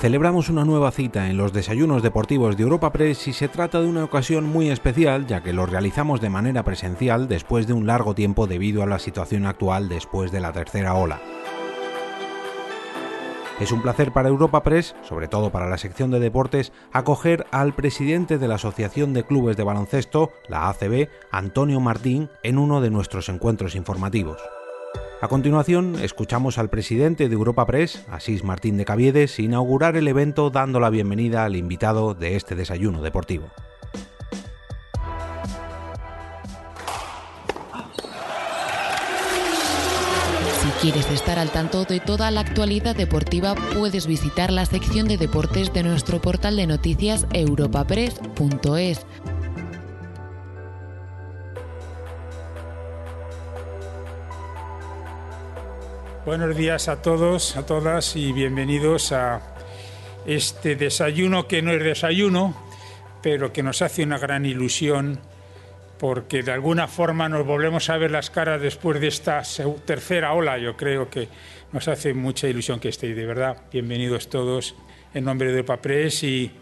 Celebramos una nueva cita en los desayunos deportivos de Europa Press y se trata de una ocasión muy especial ya que lo realizamos de manera presencial después de un largo tiempo debido a la situación actual después de la tercera ola. Es un placer para Europa Press, sobre todo para la sección de deportes, acoger al presidente de la Asociación de Clubes de Baloncesto, la ACB, Antonio Martín, en uno de nuestros encuentros informativos. A continuación, escuchamos al presidente de Europa Press, Asís Martín de Caviedes, inaugurar el evento dando la bienvenida al invitado de este desayuno deportivo. Si quieres estar al tanto de toda la actualidad deportiva, puedes visitar la sección de deportes de nuestro portal de noticias europapress.es. Buenos días a todos, a todas y bienvenidos a este desayuno que no es desayuno, pero que nos hace una gran ilusión porque de alguna forma nos volvemos a ver las caras después de esta tercera ola. Yo creo que nos hace mucha ilusión que estéis, de verdad. Bienvenidos todos en nombre de Papres y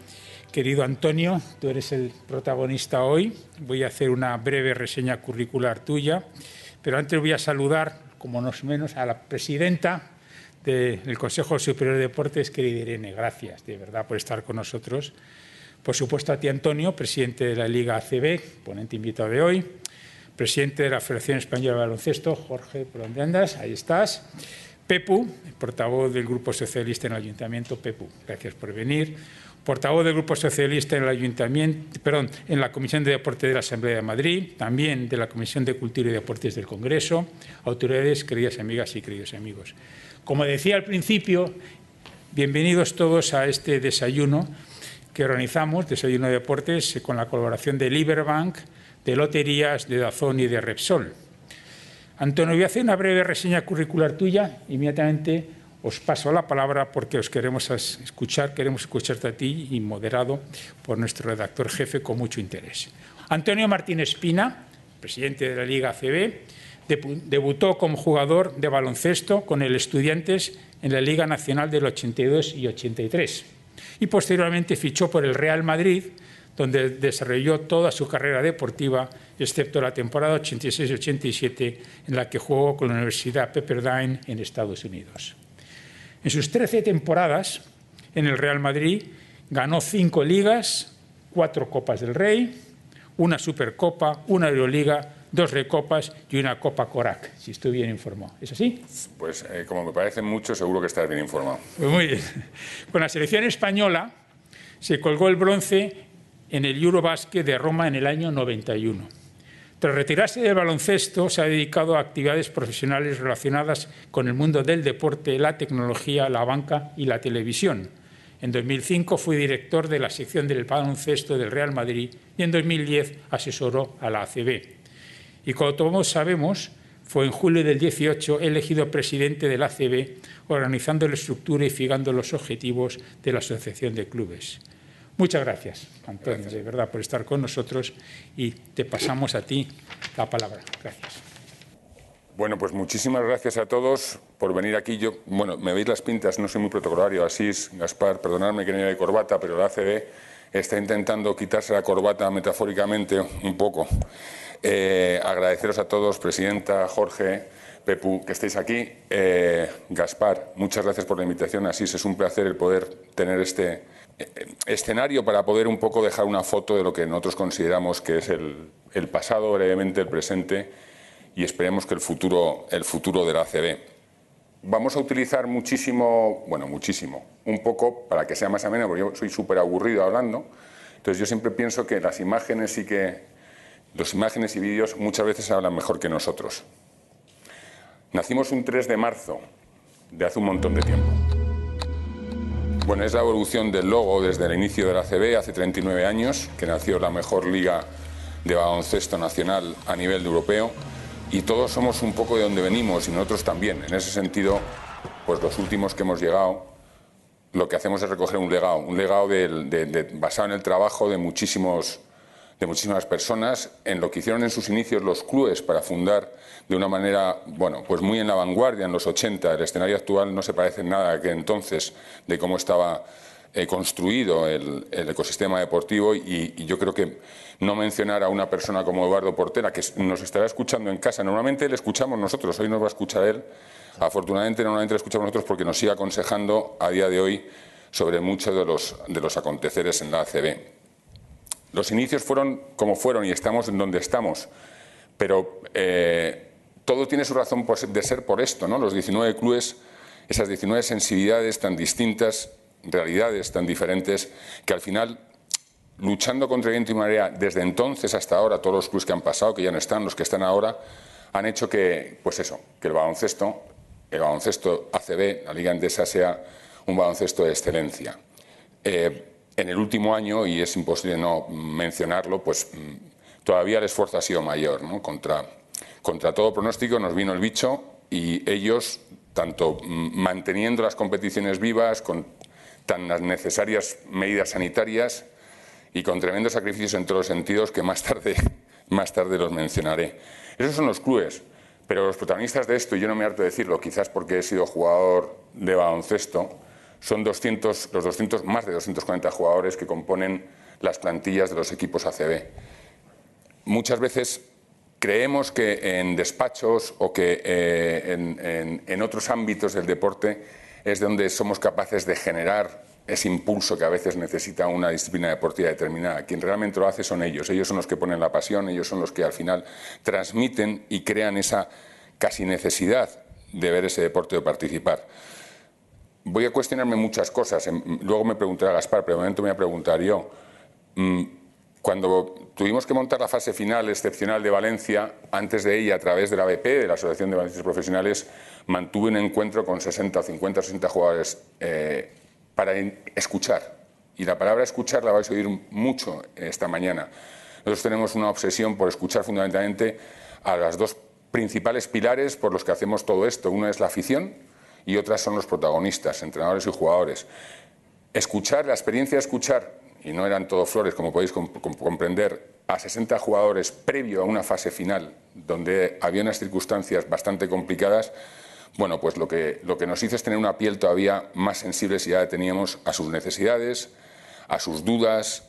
querido Antonio, tú eres el protagonista hoy. Voy a hacer una breve reseña curricular tuya, pero antes voy a saludar como no menos, a la presidenta del Consejo Superior de Deportes, querida Irene. Gracias, de verdad, por estar con nosotros. Por supuesto, a ti, Antonio, presidente de la Liga ACB, ponente invitado de hoy. Presidente de la Federación Española de Baloncesto, Jorge, ¿por dónde andas? Ahí estás. Pepu, portavoz del Grupo Socialista en el Ayuntamiento. Pepu, gracias por venir portavoz del Grupo Socialista en el Ayuntamiento, perdón, en la Comisión de Deporte de la Asamblea de Madrid, también de la Comisión de Cultura y Deportes del Congreso, autoridades, queridas amigas y queridos amigos. Como decía al principio, bienvenidos todos a este desayuno que organizamos, Desayuno de Deportes, con la colaboración de Liberbank, de Loterías, de Dazón y de Repsol. Antonio, voy a hacer una breve reseña curricular tuya, inmediatamente os paso la palabra porque os queremos escuchar, queremos escucharte a ti y moderado por nuestro redactor jefe con mucho interés. Antonio Martín Espina, presidente de la Liga ACB, debutó como jugador de baloncesto con el Estudiantes en la Liga Nacional del 82 y 83 y posteriormente fichó por el Real Madrid, donde desarrolló toda su carrera deportiva, excepto la temporada 86-87 en la que jugó con la Universidad Pepperdine en Estados Unidos. En sus 13 temporadas en el Real Madrid ganó cinco ligas, cuatro Copas del Rey, una Supercopa, una Euroliga, dos Recopas y una Copa Corac, si estoy bien informado. ¿Es así? Pues eh, como me parece mucho, seguro que estás bien informado. Pues muy bien. Con la selección española se colgó el bronce en el Eurobasket de Roma en el año 91. Tras retirarse del baloncesto, se ha dedicado a actividades profesionales relacionadas con el mundo del deporte, la tecnología, la banca y la televisión. En 2005 fue director de la sección del baloncesto del Real Madrid y en 2010 asesoró a la ACB. Y como todos sabemos, fue en julio del 18 elegido presidente de la ACB, organizando la estructura y fijando los objetivos de la Asociación de Clubes. Muchas gracias, Antonio, de verdad, por estar con nosotros y te pasamos a ti la palabra. Gracias. Bueno, pues muchísimas gracias a todos por venir aquí. Yo, bueno, me veis las pintas, no soy muy protocolario, Asís, Gaspar, perdonadme que no de corbata, pero la ACD está intentando quitarse la corbata metafóricamente un poco. Eh, agradeceros a todos, Presidenta, Jorge, Pepu, que estéis aquí. Eh, Gaspar, muchas gracias por la invitación. Asís, es un placer el poder tener este escenario para poder un poco dejar una foto de lo que nosotros consideramos que es el, pasado, brevemente el presente y esperemos que el futuro, el futuro de la ACB. Vamos a utilizar muchísimo, bueno, muchísimo, un poco para que sea más ameno, porque yo soy súper aburrido hablando. Entonces yo siempre pienso que las imágenes y que los imágenes y vídeos muchas veces hablan mejor que nosotros. Nacimos un 3 de marzo de hace un montón de tiempo. Bueno, es la evolución del logo desde el inicio de la CB hace 39 años, que nació la mejor liga de baloncesto nacional a nivel europeo, y todos somos un poco de donde venimos y nosotros también. En ese sentido, pues los últimos que hemos llegado, lo que hacemos es recoger un legado, un legado basado en el trabajo de muchísimos de muchísimas personas en lo que hicieron en sus inicios los clubes para fundar de una manera, bueno, pues muy en la vanguardia en los 80. El escenario actual no se parece nada a que entonces de cómo estaba eh, construido el, ecosistema deportivo y, yo creo que no mencionar a una persona como Eduardo Portera, que nos estará escuchando en casa, normalmente le escuchamos nosotros, hoy nos va a escuchar él, afortunadamente normalmente le escuchamos nosotros porque nos sigue aconsejando a día de hoy sobre muchos de los, de los aconteceres en la ACB. Los inicios fueron como fueron y estamos en donde estamos, pero eh, todo tiene su razón de ser por esto, ¿no? Los 19 clubes, esas 19 sensibilidades tan distintas realidades tan diferentes que al final, luchando contra viento y marea desde entonces hasta ahora, todos los clubes que han pasado, que ya no están, los que están ahora, han hecho que, pues eso, que el baloncesto, el baloncesto ACB, la Liga Endesa, sea un baloncesto de excelencia. Eh, en el último año, y es imposible no mencionarlo, pues mm, todavía el esfuerzo ha sido mayor. Contra, todo pronóstico nos vino el bicho y ellos, tanto mm, manteniendo las competiciones vivas, con tan necesarias medidas sanitarias y con tremendos sacrificios en todos los sentidos que más tarde, más tarde los mencionaré. Esos son los clubes, pero los protagonistas de esto, y yo no me harto de decirlo, quizás porque he sido jugador de baloncesto, son 200, los 200, más de 240 jugadores que componen las plantillas de los equipos ACB. Muchas veces creemos que en despachos o que eh, en, en otros ámbitos del deporte es donde somos capaces de generar ese impulso que a veces necesita una disciplina deportiva determinada. Quien realmente lo hace son ellos. Ellos son los que ponen la pasión, ellos son los que al final transmiten y crean esa casi necesidad de ver ese deporte o participar. Voy a cuestionarme muchas cosas. Em, luego me preguntará Gaspar, pero de momento me voy a preguntar yo. Mm, cuando tuvimos que montar la fase final excepcional de Valencia, antes de ella, a través de la BP, de la Asociación de Valencianos Profesionales, mantuve un encuentro con 60, 50, 60 jugadores eh, para escuchar. Y la palabra escuchar la vais a oír mucho esta mañana. Nosotros tenemos una obsesión por escuchar fundamentalmente a las dos principales pilares por los que hacemos todo esto. Una es la afición y otras son los protagonistas, entrenadores y jugadores. Escuchar, la experiencia de escuchar y no eran todo flores, como podéis comprender, a 60 jugadores previo a una fase final, donde había unas circunstancias bastante complicadas, bueno, pues lo que, lo que nos hizo es tener una piel todavía más sensible si ya teníamos a sus necesidades, a sus dudas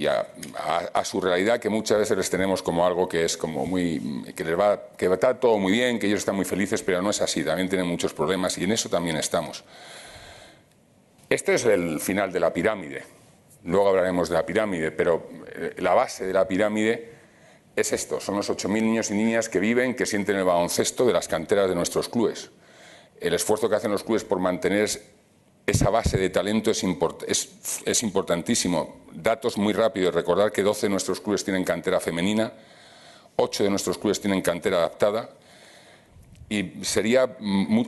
y a, su realidad que muchas veces les tenemos como algo que es como muy que les va que está todo muy bien, que ellos están muy felices, pero no es así, también tienen muchos problemas y en eso también estamos. Este es el final de la pirámide. Luego hablaremos de la pirámide, pero eh, la base de la pirámide es esto, son los 8.000 niños y niñas que viven, que sienten el baloncesto de las canteras de nuestros clubes. El esfuerzo que hacen los clubes por mantener esa base de talento es, es, importantísimo. Datos muy rápidos, recordar que 12 de nuestros clubes tienen cantera femenina, 8 de nuestros clubes tienen cantera adaptada. Y sería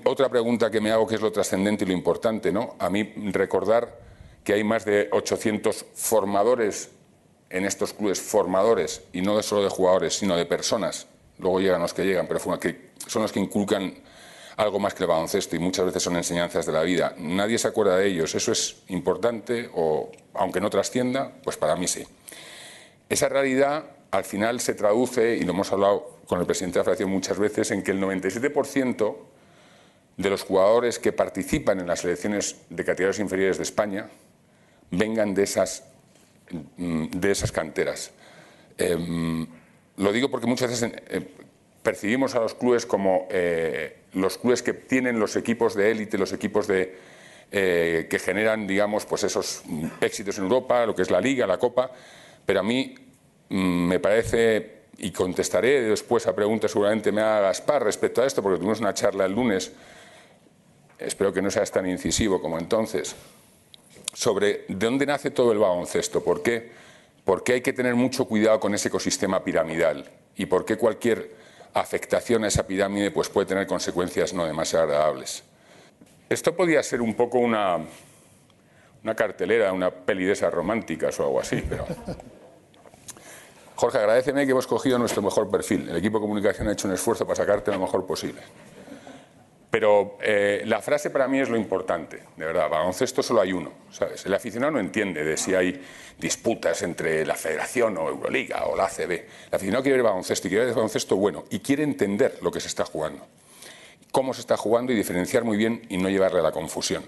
otra pregunta que me hago, que es lo trascendente y lo importante, ¿no? A mí recordar que hay más de 800 formadores en estos clubes, formadores, y no solo de jugadores, sino de personas. Luego llegan los que llegan, pero son los que inculcan algo más que el baloncesto y muchas veces son enseñanzas de la vida. Nadie se acuerda de ellos. ¿Eso es importante o, aunque no trascienda? Pues para mí sí. Esa realidad al final se traduce, y lo hemos hablado con el presidente de la Federación muchas veces, en que el 97% de los jugadores que participan en las selecciones de categorías inferiores de España vengan de esas, mm, de esas canteras. Em, lo digo porque muchas veces eh, percibimos a los clubes como eh, los clubes que tienen los equipos de élite, los equipos de, eh, que generan, digamos, pues esos éxitos en Europa, lo que es la Liga, la Copa, pero a mí mm, me parece, y contestaré después a preguntas seguramente me haga Gaspar respecto a esto, porque tuvimos una charla el lunes, espero que no seas tan incisivo como entonces, sobre de dónde nace todo el baloncesto, por qué, por qué hay que tener mucho cuidado con ese ecosistema piramidal y por qué cualquier afectación a esa pirámide pues puede tener consecuencias no demasiado agradables. Esto podría ser un poco una, una cartelera, una peli de esas románticas o algo así, pero... Jorge, agradeceme que hemos cogido nuestro mejor perfil. El equipo de comunicación ha hecho un esfuerzo para sacarte lo mejor posible. Pero eh, la frase para mí es lo importante, de verdad. Baloncesto solo hay uno, ¿sabes? El aficionado no entiende de si hay disputas entre la Federación o Euroliga o la ACB. El aficionado quiere ver baloncesto y quiere ver baloncesto bueno y quiere entender lo que se está jugando, cómo se está jugando y diferenciar muy bien y no llevarle a la confusión.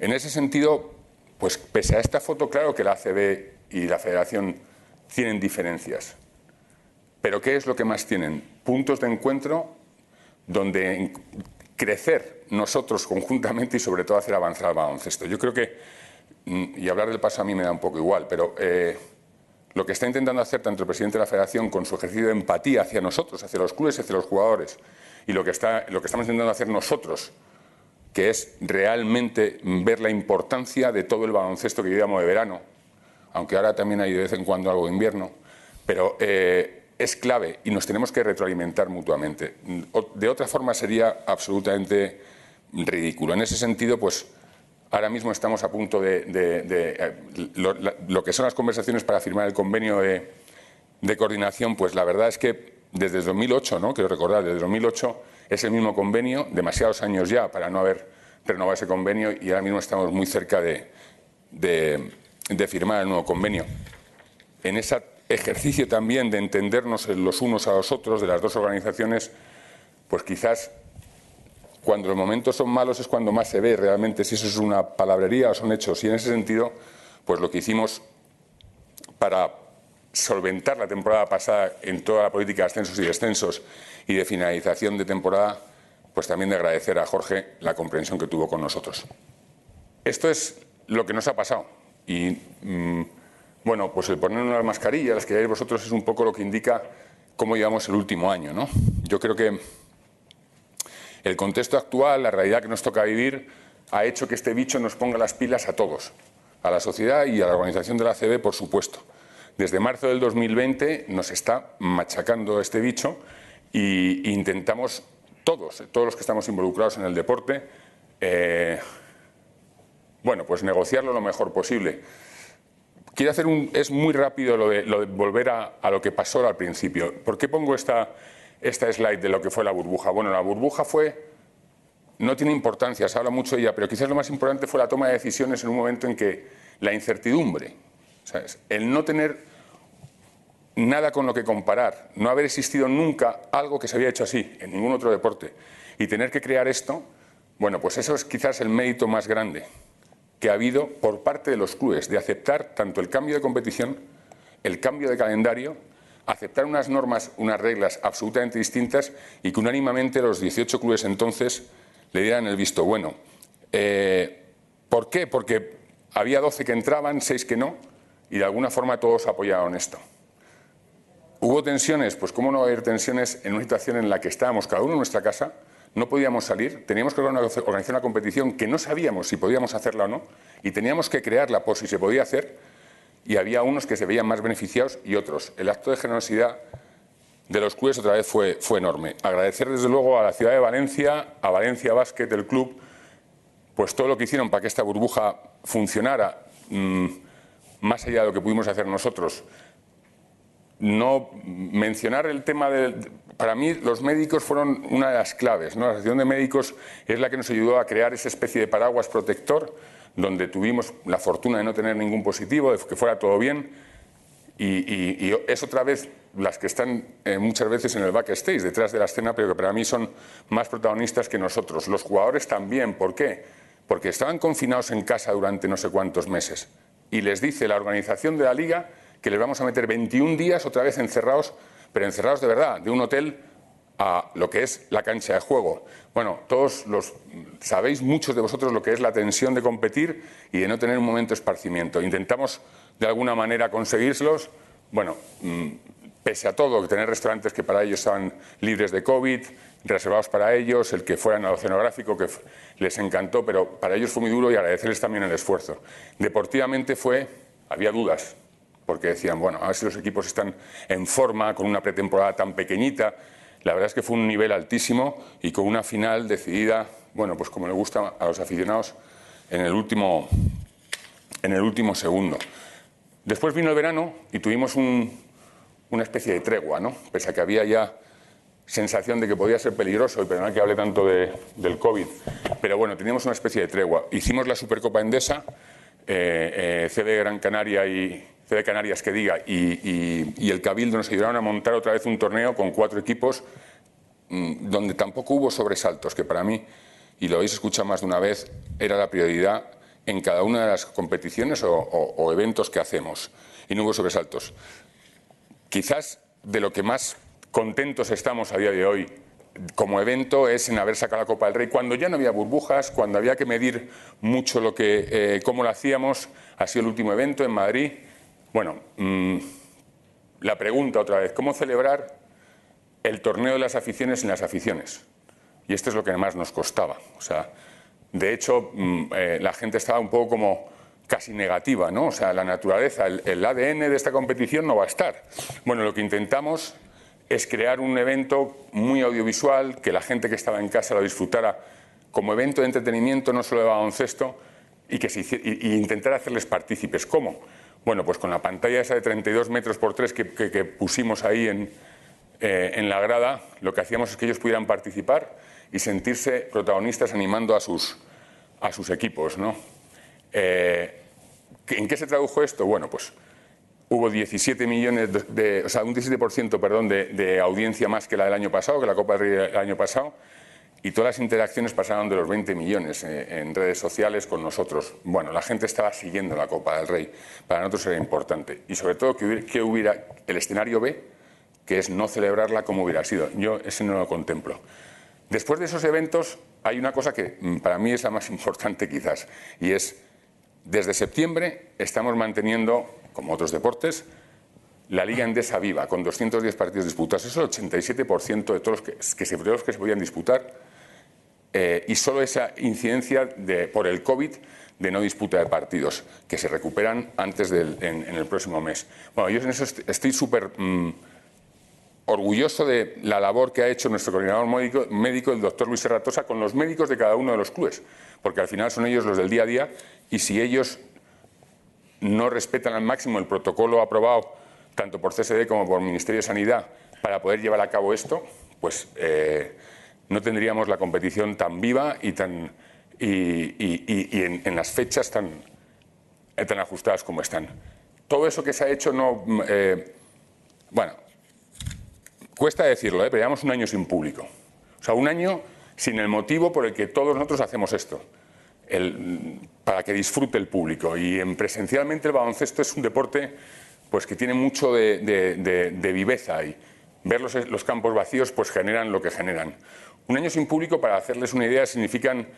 En ese sentido, pues pese a esta foto, claro que la ACB y la Federación tienen diferencias. Pero ¿qué es lo que más tienen? Puntos de encuentro donde crecer nosotros conjuntamente y sobre todo hacer avanzar el baloncesto. Yo creo que, mm, y hablar del paso a mí me da un poco igual, pero eh, lo que está intentando hacer tanto el presidente de la Federación con su ejercicio de empatía hacia nosotros, hacia los clubes, hacia los jugadores, y lo que, está, lo que estamos intentando hacer nosotros, que es realmente ver la importancia de todo el baloncesto que vivíamos de verano, aunque ahora también hay de vez en cuando algo de invierno, pero eh, es clave y nos tenemos que retroalimentar mutuamente. De otra forma sería absolutamente ridículo. En ese sentido, pues ahora mismo estamos a punto de, eh, lo, que son las conversaciones para firmar el convenio de, coordinación, pues la verdad es que desde 2008, ¿no? quiero recordar, desde 2008 es el mismo convenio, demasiados años ya para no haber renovado ese convenio y ahora mismo estamos muy cerca de, firmar el nuevo convenio. En esa ejercicio también de entendernos los unos a los otros de las dos organizaciones, pues quizás cuando los momentos son malos es cuando más se ve realmente si eso es una palabrería o son hechos. Y en ese sentido, pues lo que hicimos para solventar la temporada pasada en toda la política de ascensos y descensos y de finalización de temporada, pues también de agradecer a Jorge la comprensión que tuvo con nosotros. Esto es lo que nos ha pasado. Y mm, bueno, pues el poner una mascarilla, las que hay vosotros, es un poco lo que indica cómo llevamos el último año. ¿no? Yo creo que el contexto actual, la realidad que nos toca vivir, ha hecho que este bicho nos ponga las pilas a todos, a la sociedad y a la organización de la CB, por supuesto. Desde marzo del 2020 nos está machacando este bicho e intentamos todos, todos los que estamos involucrados en el deporte, eh, bueno, pues negociarlo lo mejor posible. Quiero hacer un. Es muy rápido lo de, volver a, lo que pasó al principio. ¿Por qué pongo esta, esta slide de lo que fue la burbuja? Bueno, la burbuja fue. No tiene importancia, se habla mucho de ella, pero quizás lo más importante fue la toma de decisiones en un momento en que la incertidumbre, el no tener nada con lo que comparar, no haber existido nunca algo que se había hecho así en ningún otro deporte y tener que crear esto, bueno, pues eso es quizás el mérito más grande que ha habido por parte de los clubes de aceptar tanto el cambio de competición, el cambio de calendario, aceptar unas normas, unas reglas absolutamente distintas y que unánimemente los 18 clubes entonces le dieran el visto bueno. Eh, ¿Por qué? Porque había 12 que entraban, 6 que no, y de alguna forma todos apoyaron esto. ¿Hubo tensiones? Pues cómo no va a haber tensiones en una situación en la que estábamos cada uno en nuestra casa, no podíamos salir, teníamos que organizar una competición que no sabíamos si podíamos hacerla o no, y teníamos que crearla por si se podía hacer, y había unos que se veían más beneficiados y otros. El acto de generosidad de los clubes otra vez fue, fue enorme. Agradecer desde luego a la ciudad de Valencia, a Valencia Basket, el club, pues todo lo que hicieron para que esta burbuja funcionara, mm, más allá de lo que pudimos hacer nosotros. No mencionar el tema del para mí los médicos fueron una de las claves. ¿no? La Asociación de Médicos es la que nos ayudó a crear esa especie de paraguas protector, donde tuvimos la fortuna de no tener ningún positivo, de que fuera todo bien. Y, es otra vez las que están eh, muchas veces en el backstage, detrás de la escena, pero que para mí son más protagonistas que nosotros. Los jugadores también. ¿Por qué? Porque estaban confinados en casa durante no sé cuántos meses. Y les dice la organización de la liga que les vamos a meter 21 días otra vez encerrados pero encerrados de verdad, de un hotel a lo que es la cancha de juego. Bueno, todos los sabéis muchos de vosotros lo que es la tensión de competir y de no tener un momento de esparcimiento. Intentamos de alguna manera conseguirlos. Bueno, mm, pese a todo, tener restaurantes que para ellos estaban libres de COVID, reservados para ellos, el que fueran al oceanográfico, que les encantó, pero para ellos fue muy duro y agradecerles también el esfuerzo. Deportivamente fue, había dudas, porque decían, bueno, a ver si los equipos están en forma con una pretemporada tan pequeñita. La verdad es que fue un nivel altísimo y con una final decidida, bueno, pues como le gusta a los aficionados, en el último, en el último segundo. Después vino el verano y tuvimos una especie de tregua, ¿no? Pese a que había ya sensación de que podía ser peligroso, y perdonad que hable tanto de, del COVID, pero bueno, teníamos una especie de tregua. Hicimos la Supercopa Endesa, eh, eh, CD Gran Canaria y, de Canarias que diga, y, el Cabildo nos ayudaron a montar otra vez un torneo con cuatro equipos mm, donde tampoco hubo sobresaltos, que para mí, y lo habéis escuchado más de una vez, era la prioridad en cada una de las competiciones o, eventos que hacemos y no hubo sobresaltos. Quizás de lo que más contentos estamos a día de hoy como evento es en haber sacado la Copa del Rey cuando ya no había burbujas, cuando había que medir mucho lo que, eh, cómo lo hacíamos. Ha sido el último evento en Madrid. Bueno, mm, la pregunta otra vez, ¿cómo celebrar el torneo de las aficiones en las aficiones? Y esto es lo que más nos costaba. O sea, de hecho, mm, eh, la gente estaba un poco como casi negativa, ¿no? O sea, la naturaleza, el, ADN de esta competición no va a estar. Bueno, lo que intentamos es crear un evento muy audiovisual, que la gente que estaba en casa lo disfrutara como evento de entretenimiento, no solo de baloncesto, y, que se intentar hacerles partícipes. ¿Cómo? Bueno, pues con la pantalla esa de 32 metros por 3 que, pusimos ahí en, eh, en la grada, lo que hacíamos es que ellos pudieran participar y sentirse protagonistas animando a sus, a sus equipos. ¿no? Eh, ¿En qué se tradujo esto? Bueno, pues hubo 17 millones de, o sea, un 17% perdón, de, audiencia más que la del año pasado, que la Copa del Rey del año pasado, y todas las interacciones pasaron de los 20 millones eh, en redes sociales con nosotros. Bueno, la gente estaba siguiendo la Copa del Rey. Para nosotros era importante. Y sobre todo que que hubiera el escenario B, que es no celebrarla como hubiera sido. Yo ese no lo contemplo. Después de esos eventos hay una cosa que mm, para mí es la más importante quizás, y es, desde septiembre estamos manteniendo, como otros deportes, la Liga Endesa viva, con 210 partidos disputados. Eso es el 87% de todos los que, se, que se podían disputar, eh, y solo esa incidencia de, por el COVID de no disputa de partidos, que se recuperan antes del, en, el próximo mes. Bueno, yo en eso estoy súper... Mm, orgulloso de la labor que ha hecho nuestro coordinador médico, el doctor Luis Serratosa, con los médicos de cada uno de los clubes, porque al final son ellos los del día a día y si ellos no respetan al máximo el protocolo aprobado tanto por CSD como por Ministerio de Sanidad para poder llevar a cabo esto, pues eh, no tendríamos la competición tan viva y, tan, y, en, las fechas tan, tan ajustadas como están. Todo eso que se ha hecho no... Eh, bueno, Cuesta decirlo, ¿eh? pero llevamos un año sin público. O sea, un año sin el motivo por el que todos nosotros hacemos esto, para que disfrute el público. Y en presencialmente el baloncesto es un deporte pues, que tiene mucho de, viveza y ver los, campos vacíos pues, generan lo que generan. Un año sin público, para hacerles una idea, significan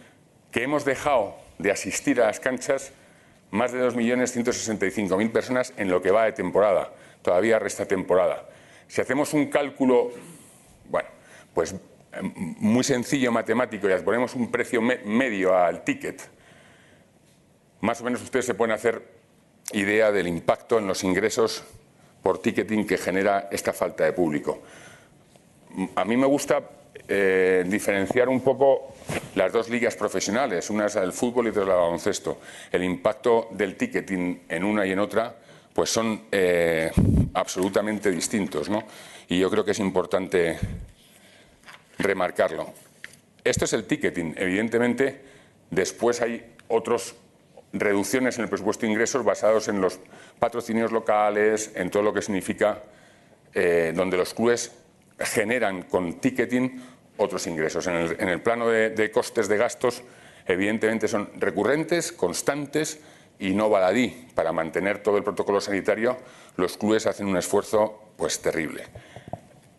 que hemos dejado de asistir a las canchas más de 2.165.000 personas en lo que va de temporada. Todavía resta temporada. Si hacemos un cálculo, bueno, pues muy sencillo matemático y ponemos un precio medio al ticket, más o menos ustedes se pueden hacer idea del impacto en los ingresos por ticketing que genera esta falta de público. A mí me gusta eh, diferenciar un poco las dos ligas profesionales, una es el fútbol y otra es el baloncesto. El impacto del ticketing en una y en otra pues son eh, absolutamente distintos, ¿no? Y yo creo que es importante remarcarlo. Esto es el ticketing. Evidentemente, después hay otras reducciones en el presupuesto de ingresos basados en los patrocinios locales, en todo lo que significa eh, donde los clubes generan con ticketing otros ingresos. En el, plano de costes de gastos, evidentemente son recurrentes, constantes, y no baladí para mantener todo el protocolo sanitario, los clubes hacen un esfuerzo pues terrible.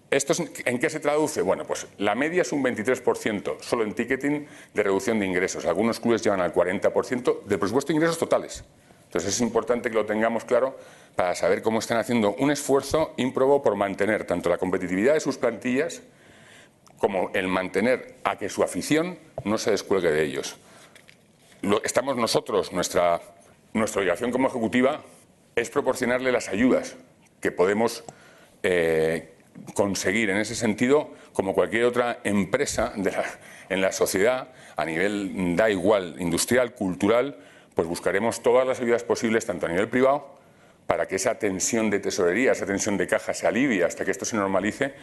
¿Esto en qué se traduce? Bueno, pues la media es un 23% solo en ticketing de reducción de ingresos. Algunos clubes llevan al 40% del presupuesto de ingresos totales. Entonces es importante que lo tengamos claro para saber cómo están haciendo un esfuerzo ímprobo por mantener tanto la competitividad de sus plantillas como el mantener a que su afición no se descuelgue de ellos. estamos nosotros, nuestra nuestra obligación como ejecutiva es proporcionarle las ayudas que podemos eh, conseguir en ese sentido, como cualquier otra empresa en la sociedad, a nivel, da igual, industrial, cultural, pues buscaremos todas las ayudas posibles, tanto a nivel privado, para que esa tensión de tesorería, esa tensión de caja se alivie hasta que esto se normalice,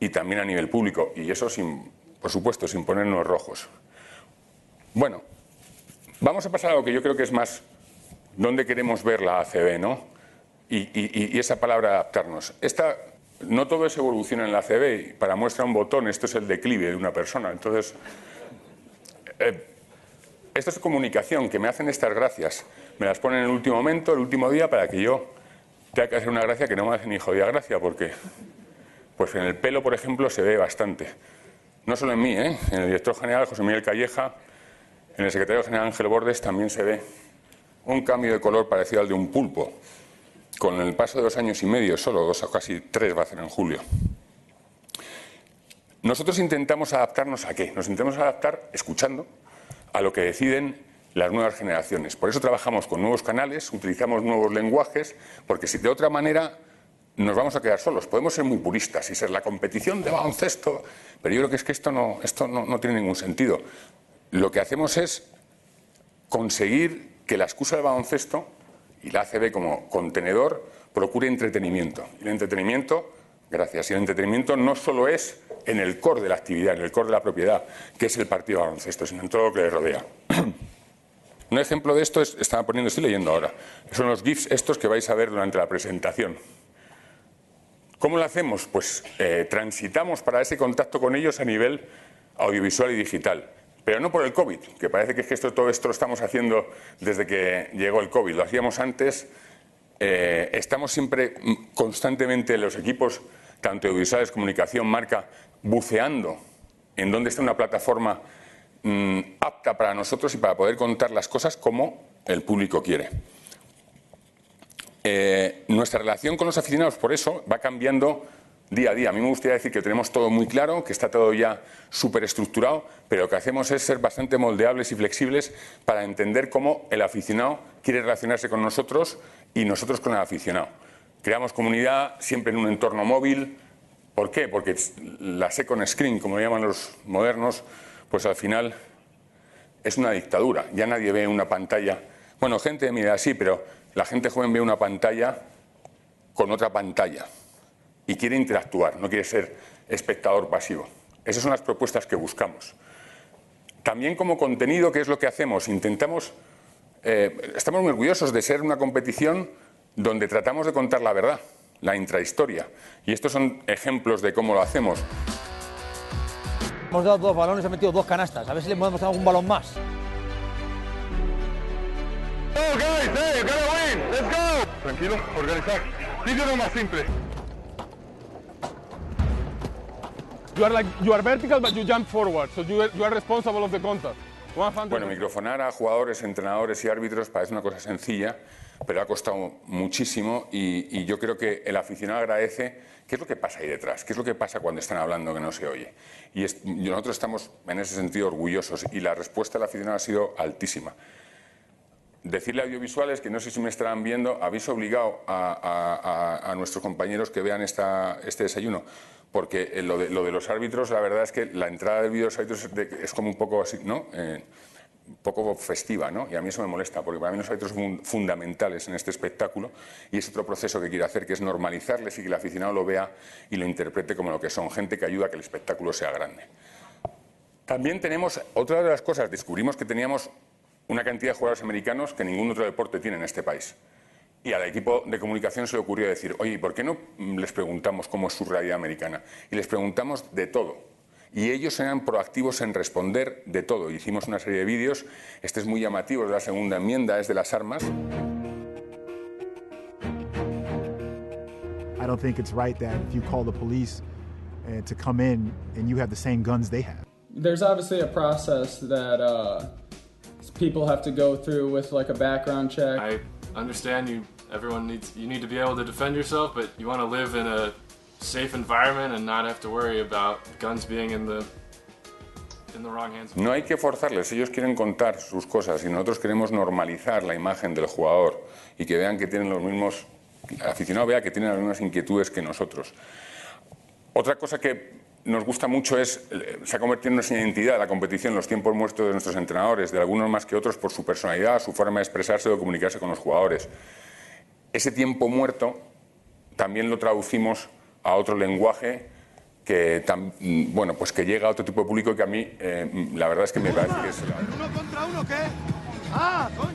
y también a nivel público. Y eso, sin, por supuesto, sin ponernos rojos. Bueno, vamos a pasar a lo que yo creo que es más dónde queremos ver la ACB, ¿no? Y, esa palabra adaptarnos. Esta, no todo es evolución en la ACB. Para muestra un botón, esto es el declive de una persona. Entonces, eh, esto es comunicación, que me hacen estas gracias. Me las ponen en el último momento, el último día, para que yo tenga que hacer una gracia que no me hace ni jodida gracia, porque pues en el pelo, por ejemplo, se ve bastante. No solo en mí, ¿eh? en el director general José Miguel Calleja, en el secretario general Ángel Bordes también se ve un cambio de color parecido al de un pulpo. Con el paso de dos años y medio, solo dos o casi tres va a ser en julio. Nosotros intentamos adaptarnos a qué? Nos intentamos adaptar escuchando a lo que deciden las nuevas generaciones. Por eso trabajamos con nuevos canales, utilizamos nuevos lenguajes, porque si de otra manera nos vamos a quedar solos. Podemos ser muy puristas y ser la competición de baloncesto, pero yo creo que es que esto no, esto no, no tiene ningún sentido. Lo que hacemos es conseguir que la excusa del baloncesto y la ACB como contenedor procure entretenimiento. Y el entretenimiento, gracias, y el entretenimiento no solo es en el core de la actividad, en el core de la propiedad, que es el partido de baloncesto, sino en todo lo que le rodea. Un ejemplo de esto es, estaba poniendo, estoy leyendo ahora, son los GIFs estos que vais a ver durante la presentación. ¿Cómo lo hacemos? Pues eh, transitamos para ese contacto con ellos a nivel audiovisual y digital. Pero no por el COVID, que parece que, es que esto, todo esto lo estamos haciendo desde que llegó el COVID. Lo hacíamos antes. Eh, estamos siempre mm, constantemente los equipos, tanto audiovisuales, comunicación, marca, buceando en dónde está una plataforma mm, apta para nosotros y para poder contar las cosas como el público quiere. Eh, nuestra relación con los aficionados, por eso, va cambiando día a día. A mí me gustaría decir que tenemos todo muy claro, que está todo ya súper estructurado, pero lo que hacemos es ser bastante moldeables y flexibles para entender cómo el aficionado quiere relacionarse con nosotros y nosotros con el aficionado. Creamos comunidad siempre en un entorno móvil, ¿Por qué? Porque la second screen, como llaman los modernos, pues al final es una dictadura. Ya nadie ve una pantalla. Bueno, gente mira así, pero la gente joven ve una pantalla con otra pantalla y quiere interactuar, no quiere ser espectador pasivo. Esas son las propuestas que buscamos. También como contenido, ¿qué es lo que hacemos? Intentamos, eh, estamos muy orgullosos de ser una competición donde tratamos de contar la verdad la intrahistoria. Y estos son ejemplos de cómo lo hacemos. Hemos dado dos balones, ha metido dos canastas. A ver si le podemos dar algún balón más. Oh, guys, hey, gotta win. Let's go. Tranquilo, organizar. Dígelo más simple. You are like you are vertical, but you jump forward, so you are, you are responsible of the contact. Bueno, microfonar a jugadores, entrenadores y árbitros parece una cosa sencilla, pero ha costado muchísimo y, yo creo que el aficionado agradece qué es lo que pasa ahí detrás, qué es lo que pasa cuando están hablando que no se oye. Y nosotros estamos en ese sentido orgullosos y la respuesta del aficionado ha sido altísima. Decirle a audiovisuales que no sé si me estarán viendo, habéis obligado a, nuestros compañeros que vean esta, este desayuno porque eh, lo de, lo de, los árbitros, la verdad es que la entrada de los árbitros es como un poco así, ¿no? Eh, un poco festiva, ¿no? Y a mí eso me molesta, porque para mí los árbitros son fundamentales en este espectáculo y es otro proceso que quiero hacer, que es normalizarles y que el aficionado lo vea y lo interprete como lo que son, gente que ayuda a que el espectáculo sea grande. También tenemos, otra de las cosas, descubrimos que teníamos una cantidad de jugadores americanos que ningún otro deporte tiene en este país. Y al equipo de comunicación se le ocurrió decir, oye, ¿por qué no les preguntamos cómo es su realidad americana? Y les preguntamos de todo. Y ellos eran proactivos en responder de todo. Hicimos una serie de vídeos. Este es muy llamativo, es de la segunda enmienda, es de las armas. I don't think it's right that if you call the police uh, to come in and you have the same guns they have. There's obviously a process that uh, people have to go through with like a background check. I understand you everyone needs you need to be able to defend yourself, but you want to live in a safe environment and not have to worry about guns being in the in the wrong hands. No hay que forzarles, ellos quieren contar sus cosas y nosotros queremos normalizar la imagen del jugador y que vean que tienen los mismos el aficionado vea que tienen las mismas inquietudes que nosotros. Otra cosa que nos gusta mucho es, se ha convertido en nuestra identidad la competición, los tiempos muertos de nuestros entrenadores, de algunos más que otros por su personalidad, su forma de expresarse o de comunicarse con los jugadores. Ese tiempo muerto también lo traducimos a otro lenguaje que, bueno, pues que llega a otro tipo de público que a mí eh, la verdad es que me parece que es... ¿En uno contra uno qué? ¡Ah, coño!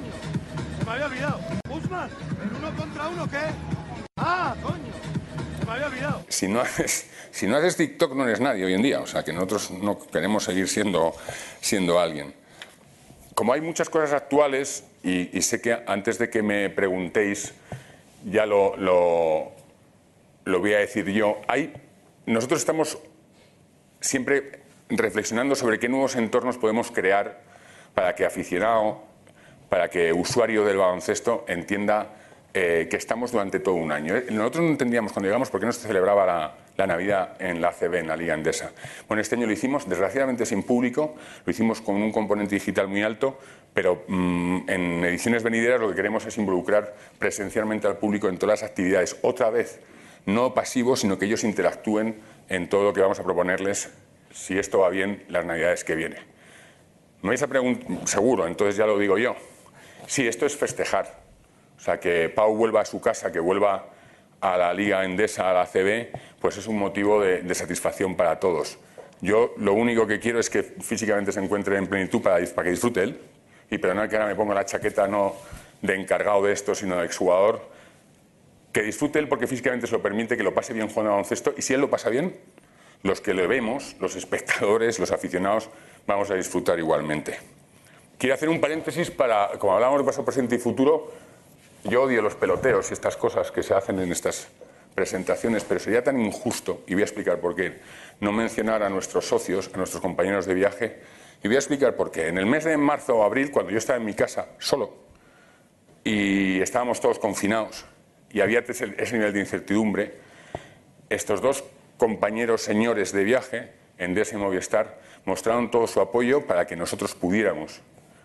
Se me había olvidado. ¿en uno contra uno qué? ¡Ah, coño! Me había olvidado. Si no haces si no haces TikTok no eres nadie hoy en día, o sea que nosotros no queremos seguir siendo, siendo alguien. como hay muchas cosas actuales, y, sé que antes de que me preguntéis, ya lo, lo, lo voy a decir yo, hay, nosotros estamos siempre reflexionando sobre qué nuevos entornos podemos crear para que aficionado, para que usuario del baloncesto entienda eh, que estamos durante todo un año. Nosotros no entendíamos cuando llegamos por qué no se celebraba la, Navidad en la ACB, en la Liga Endesa. Bueno, este año lo hicimos, desgraciadamente sin público, lo hicimos con un componente digital muy alto, pero mm, en ediciones venideras lo que queremos es involucrar presencialmente al público en todas las actividades. Otra vez, no pasivos, sino que ellos interactúen en todo lo que vamos a proponerles, si esto va bien, las Navidades que vienen. Me vais a preguntar, seguro, entonces ya lo digo yo. Sí, esto es festejar. O sea, que Pau vuelva a su casa, que vuelva a la Liga Endesa, a la CB, pues es un motivo de, satisfacción para todos. Yo lo único que quiero es que físicamente se encuentre en plenitud para, para que disfrute él. Y perdonad que ahora me ponga la chaqueta no de encargado de esto, sino de exjugador. Que disfrute él porque físicamente se lo permite, que lo pase bien jugando baloncesto. Y si él lo pasa bien, los que le vemos, los espectadores, los aficionados, vamos a disfrutar igualmente. Quiero hacer un paréntesis para, como hablamos de pasado, presente y futuro, yo odio los peloteos y estas cosas que se hacen en estas presentaciones, pero sería tan injusto, y voy a explicar por qué, no mencionar a nuestros socios, a nuestros compañeros de viaje, y voy a explicar por qué. En el mes de marzo o abril, cuando yo estaba en mi casa solo y estábamos todos confinados y había ese nivel de incertidumbre, estos dos compañeros señores de viaje, en DS Movistar, mostraron todo su apoyo para que nosotros pudiéramos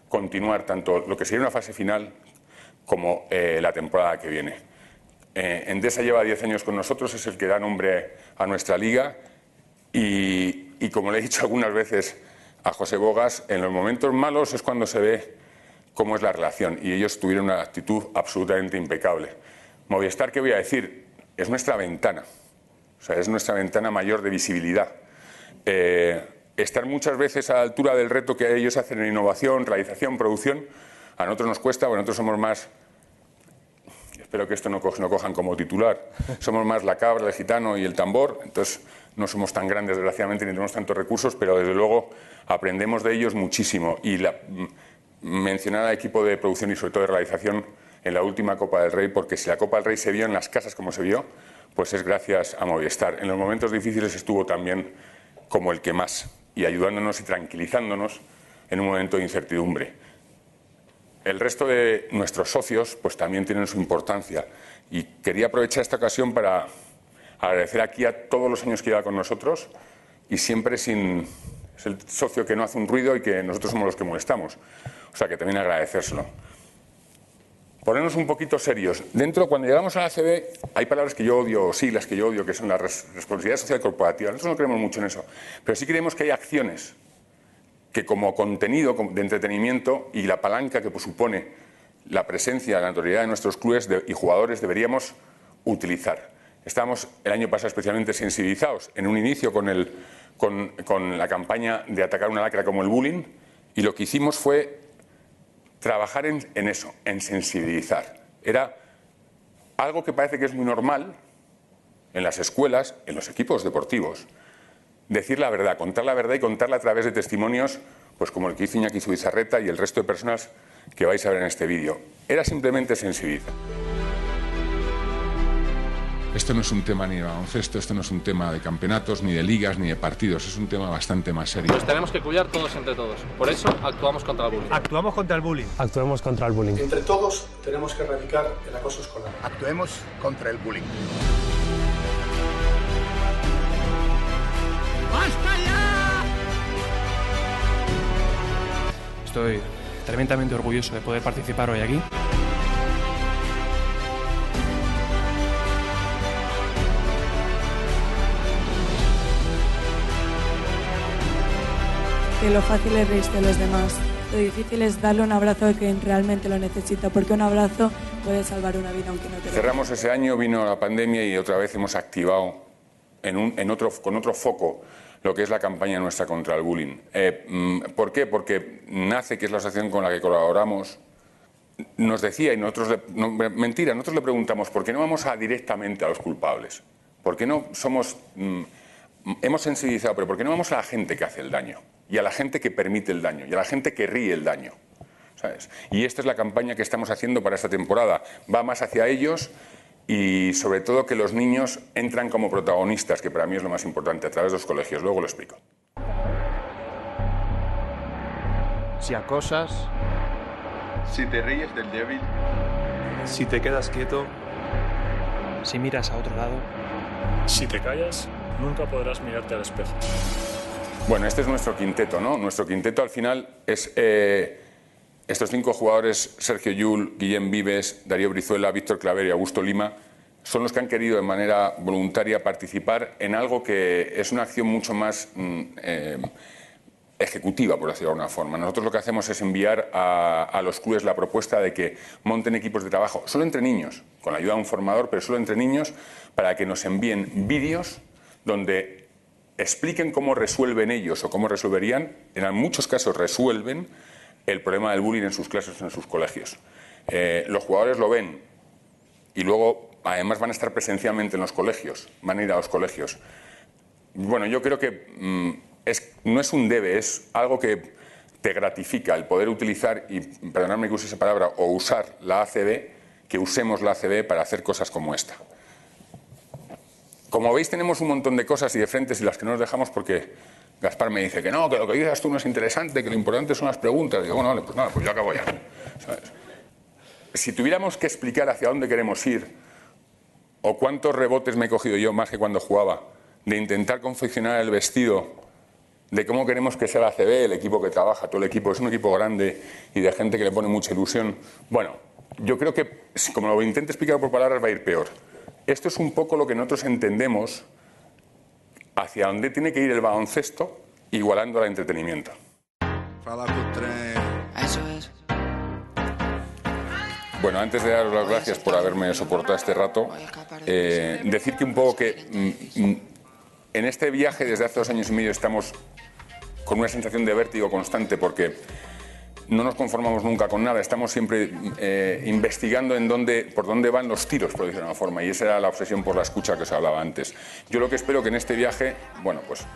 continuar tanto lo que sería una fase final como eh, la temporada que viene. Eh, Endesa lleva 10 años con nosotros, es el que da nombre a nuestra liga y, como le he dicho algunas veces a José Bogas, en los momentos malos es cuando se ve cómo es la relación y ellos tuvieron una actitud absolutamente impecable. Movistar, ¿qué voy a decir? Es nuestra ventana, o sea, es nuestra ventana mayor de visibilidad. Eh, estar muchas veces a la altura del reto que ellos hacen en innovación, realización, producción, a nosotros nos cuesta, bueno, nosotros somos más espero que esto no, no cojan como titular. Somos más la cabra, el gitano y el tambor, entonces no somos tan grandes, desgraciadamente, ni tenemos tantos recursos, pero desde luego aprendemos de ellos muchísimo. Y la, mencionar al equipo de producción y sobre todo de realización en la última Copa del Rey, porque si la Copa del Rey se vio en las casas como se vio, pues es gracias a Movistar. En los momentos difíciles estuvo también como el que más, y ayudándonos y tranquilizándonos en un momento de incertidumbre. El resto de nuestros socios pues también tienen su importancia y quería aprovechar esta ocasión para agradecer aquí a todos los años que lleva con nosotros y siempre sin es el socio que no hace un ruido y que nosotros somos los que molestamos. O sea que también agradecérselo. Ponernos un poquito serios. Dentro, cuando llegamos a la ACB, hay palabras que yo odio, siglas que yo odio, que son la responsabilidad social corporativa. Nosotros no creemos mucho en eso, pero sí creemos que hay acciones que como contenido de entretenimiento y la palanca que supone la presencia, la autoridad de nuestros clubes y jugadores deberíamos utilizar. Estamos el año pasado especialmente sensibilizados en un inicio con, la campaña de atacar una lacra como el bullying y lo que hicimos fue trabajar en eso, en sensibilizar. Era algo que parece que es muy normal en las escuelas, en los equipos deportivos, decir la verdad, contar la verdad y contarla a través de testimonios, pues como el que hizo Iñaki Zubizarreta y el resto de personas que vais a ver en este vídeo. Era simplemente sensibilizar. Esto no es un tema ni de baloncesto, esto no es un tema de campeonatos, ni de ligas, ni de partidos, es un tema bastante más serio. Nos tenemos que cuidar todos entre todos. Por eso actuamos contra el bullying. Actuamos contra el bullying. Actuemos contra el bullying. Entre todos tenemos que erradicar el acoso escolar. Actuemos contra el bullying. ¡Basta ya! Estoy tremendamente orgulloso de poder participar hoy aquí. Que lo fácil es reírse de los demás. Lo difícil es darle un abrazo a quien realmente lo necesita, porque un abrazo puede salvar una vida aunque no te lo Cerramos ese año, vino la pandemia y otra vez hemos activado en otro, con otro foco lo que es la campaña nuestra contra el bullying. Eh, mm, ¿Por qué? Porque NACE, que es la asociación con la que colaboramos, nos decía, y nosotros, le, mentira, nosotros le preguntamos, ¿por qué no vamos directamente a los culpables? ¿Por qué no somos, mm, hemos sensibilizado, pero por qué no vamos a la gente que hace el daño? Y a la gente que permite el daño, y a la gente que ríe el daño. ¿sabes? Y esta es la campaña que estamos haciendo para esta temporada. Va más hacia ellos y sobre todo que los niños entran como protagonistas, que para mí es lo más importante, a través de los colegios. Luego lo explico. Si acosas, Si te ríes del débil, si te quedas quieto, si miras a otro lado, Si te callas, nunca podrás mirarte al espejo. Bueno, este es nuestro quinteto, ¿no? Nuestro quinteto al final es eh, estos cinco jugadores, Sergio Yul, Guillem Vives, Darío Brizuela, Víctor Claver y Augusto Lima, son los que han querido de manera voluntaria participar en algo que es una acción mucho más mm, eh, ejecutiva, por decirlo de alguna forma. Nosotros lo que hacemos es enviar a, a los clubes la propuesta de que monten equipos de trabajo, solo entre niños, con la ayuda de un formador, pero solo entre niños, para que nos envíen vídeos donde expliquen cómo resuelven ellos o cómo resolverían, en muchos casos resuelven, el problema del bullying en sus clases, en sus colegios. Eh, los jugadores lo ven y luego además van a estar presencialmente en los colegios, van a ir a los colegios. Bueno, yo creo que mm, es, no es un debe, es algo que te gratifica el poder utilizar, y perdonadme que use esa palabra, o usar la ACB, que usemos la ACB para hacer cosas como esta. Como veis, tenemos un montón de cosas y de frentes y las que no nos dejamos porque Gaspar me dice que no, que lo que digas tú no es interesante, que lo importante son las preguntas. Digo, bueno, vale, pues nada, pues yo acabo ya. Si tuviéramos que explicar hacia dónde queremos ir, o cuántos rebotes me he cogido yo más que cuando jugaba, de intentar confeccionar el vestido, de cómo queremos que sea la CB, el equipo que trabaja, todo el equipo, es un equipo grande y de gente que le pone mucha ilusión. Bueno, yo creo que, como lo intente explicar por palabras, va a ir peor. Esto es un poco lo que nosotros entendemos hacia dónde tiene que ir el baloncesto, igualando al entretenimiento. Eso es. Bueno, antes de daros las gracias por haberme soportado este rato, eh, decir que un poco que mm, mm, en este viaje desde hace dos años y medio estamos con una sensación de vértigo constante porque no nos conformamos nunca con nada, estamos siempre eh, investigando en dónde, por dónde van los tiros, por decirlo de una forma, y esa era la obsesión por la escucha que os hablaba antes. Yo lo que espero que en este viaje, bueno, pues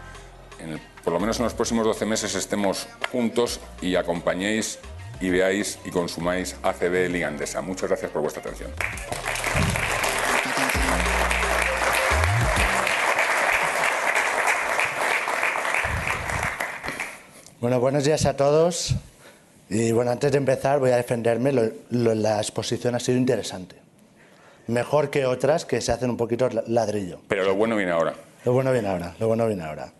por lo menos en los próximos 12 meses estemos juntos y acompañéis y veáis y consumáis ACB Liga Andesa. Muchas gracias por vuestra atención. Bueno, buenos días a todos. Y bueno, antes de empezar voy a defenderme. Lo- lo- la exposición ha sido interesante. Mejor que otras que se hacen un poquito la- ladrillo. Pero lo bueno viene ahora. Lo bueno viene ahora, lo bueno viene ahora.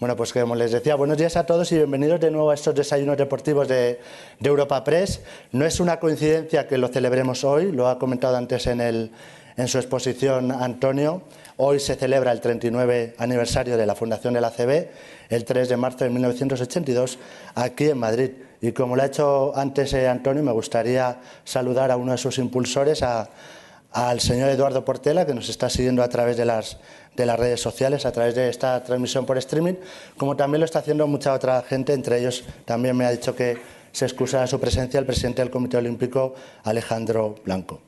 Bueno, pues como les decía, buenos días a todos y bienvenidos de nuevo a estos desayunos deportivos de, de Europa Press. No es una coincidencia que lo celebremos hoy, lo ha comentado antes en, el- en su exposición Antonio. Hoy se celebra el 39 aniversario de la fundación de la ACB, el 3 de marzo de 1982, aquí en Madrid. Y como lo ha hecho antes eh, Antonio, me gustaría saludar a uno de sus impulsores, al señor Eduardo Portela, que nos está siguiendo a través de las, de las redes sociales, a través de esta transmisión por streaming, como también lo está haciendo mucha otra gente, entre ellos también me ha dicho que se excusa su presencia el presidente del Comité Olímpico, Alejandro Blanco.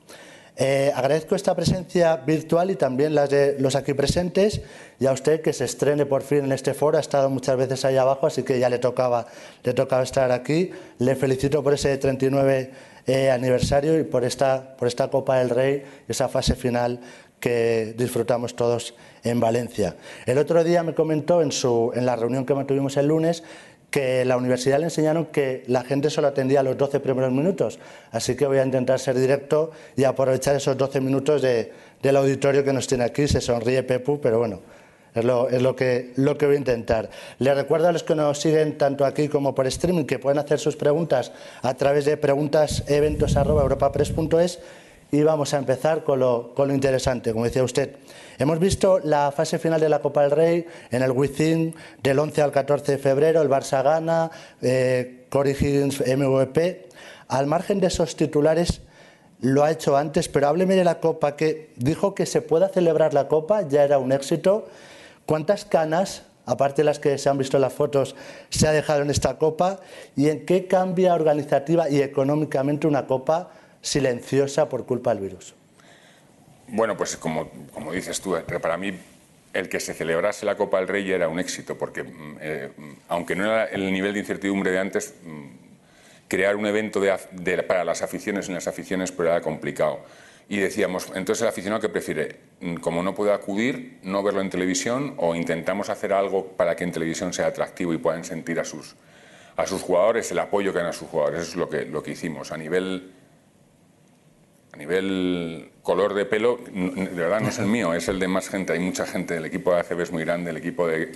Eh, agradezco esta presencia virtual y también las de los aquí presentes y a usted que se estrene por fin en este foro. Ha estado muchas veces ahí abajo, así que ya le tocaba, le tocaba estar aquí. Le felicito por ese 39 eh, aniversario y por esta, por esta Copa del Rey, esa fase final que disfrutamos todos en Valencia. El otro día me comentó en, su, en la reunión que mantuvimos el lunes que la universidad le enseñaron que la gente solo atendía los 12 primeros minutos. Así que voy a intentar ser directo y aprovechar esos 12 minutos de- del auditorio que nos tiene aquí. Se sonríe Pepu, pero bueno, es lo, es lo que, lo que voy a intentar. Les recuerdo a los que nos siguen tanto aquí como por streaming que pueden hacer sus preguntas a través de preguntaseventos.europapress.es y vamos a empezar con lo, interesante, como decía usted. Hemos visto la fase final de la Copa del Rey en el Within del 11 al 14 de febrero, el Barça gana, eh, MVP. Al margen de esos titulares, lo ha hecho antes, pero hábleme de la Copa, que dijo que se pueda celebrar la Copa, ya era un éxito. ¿Cuántas canas, aparte de las que se han visto en las fotos, se ha dejado en esta Copa? ¿Y en qué cambia organizativa y económicamente una Copa silenciosa por culpa del virus? Bueno, pues como, como dices tú, eh, para mí el que se celebrase la Copa del Rey era un éxito, porque mm, eh, mm, aunque no era el nivel de incertidumbre de antes, mm, crear un evento para las aficiones en las aficiones pero era complicado. Y decíamos, entonces el aficionado que prefiere, como no puede acudir, no verlo en televisión o intentamos hacer algo para que en televisión sea atractivo y puedan sentir a sus, a sus jugadores el apoyo que dan a sus jugadores. Eso es lo que, lo que hicimos. A nivel, a nivel color de pelo, de verdad no es el mío, es el de más gente. Hay mucha gente, el equipo de ACB es muy grande, el equipo de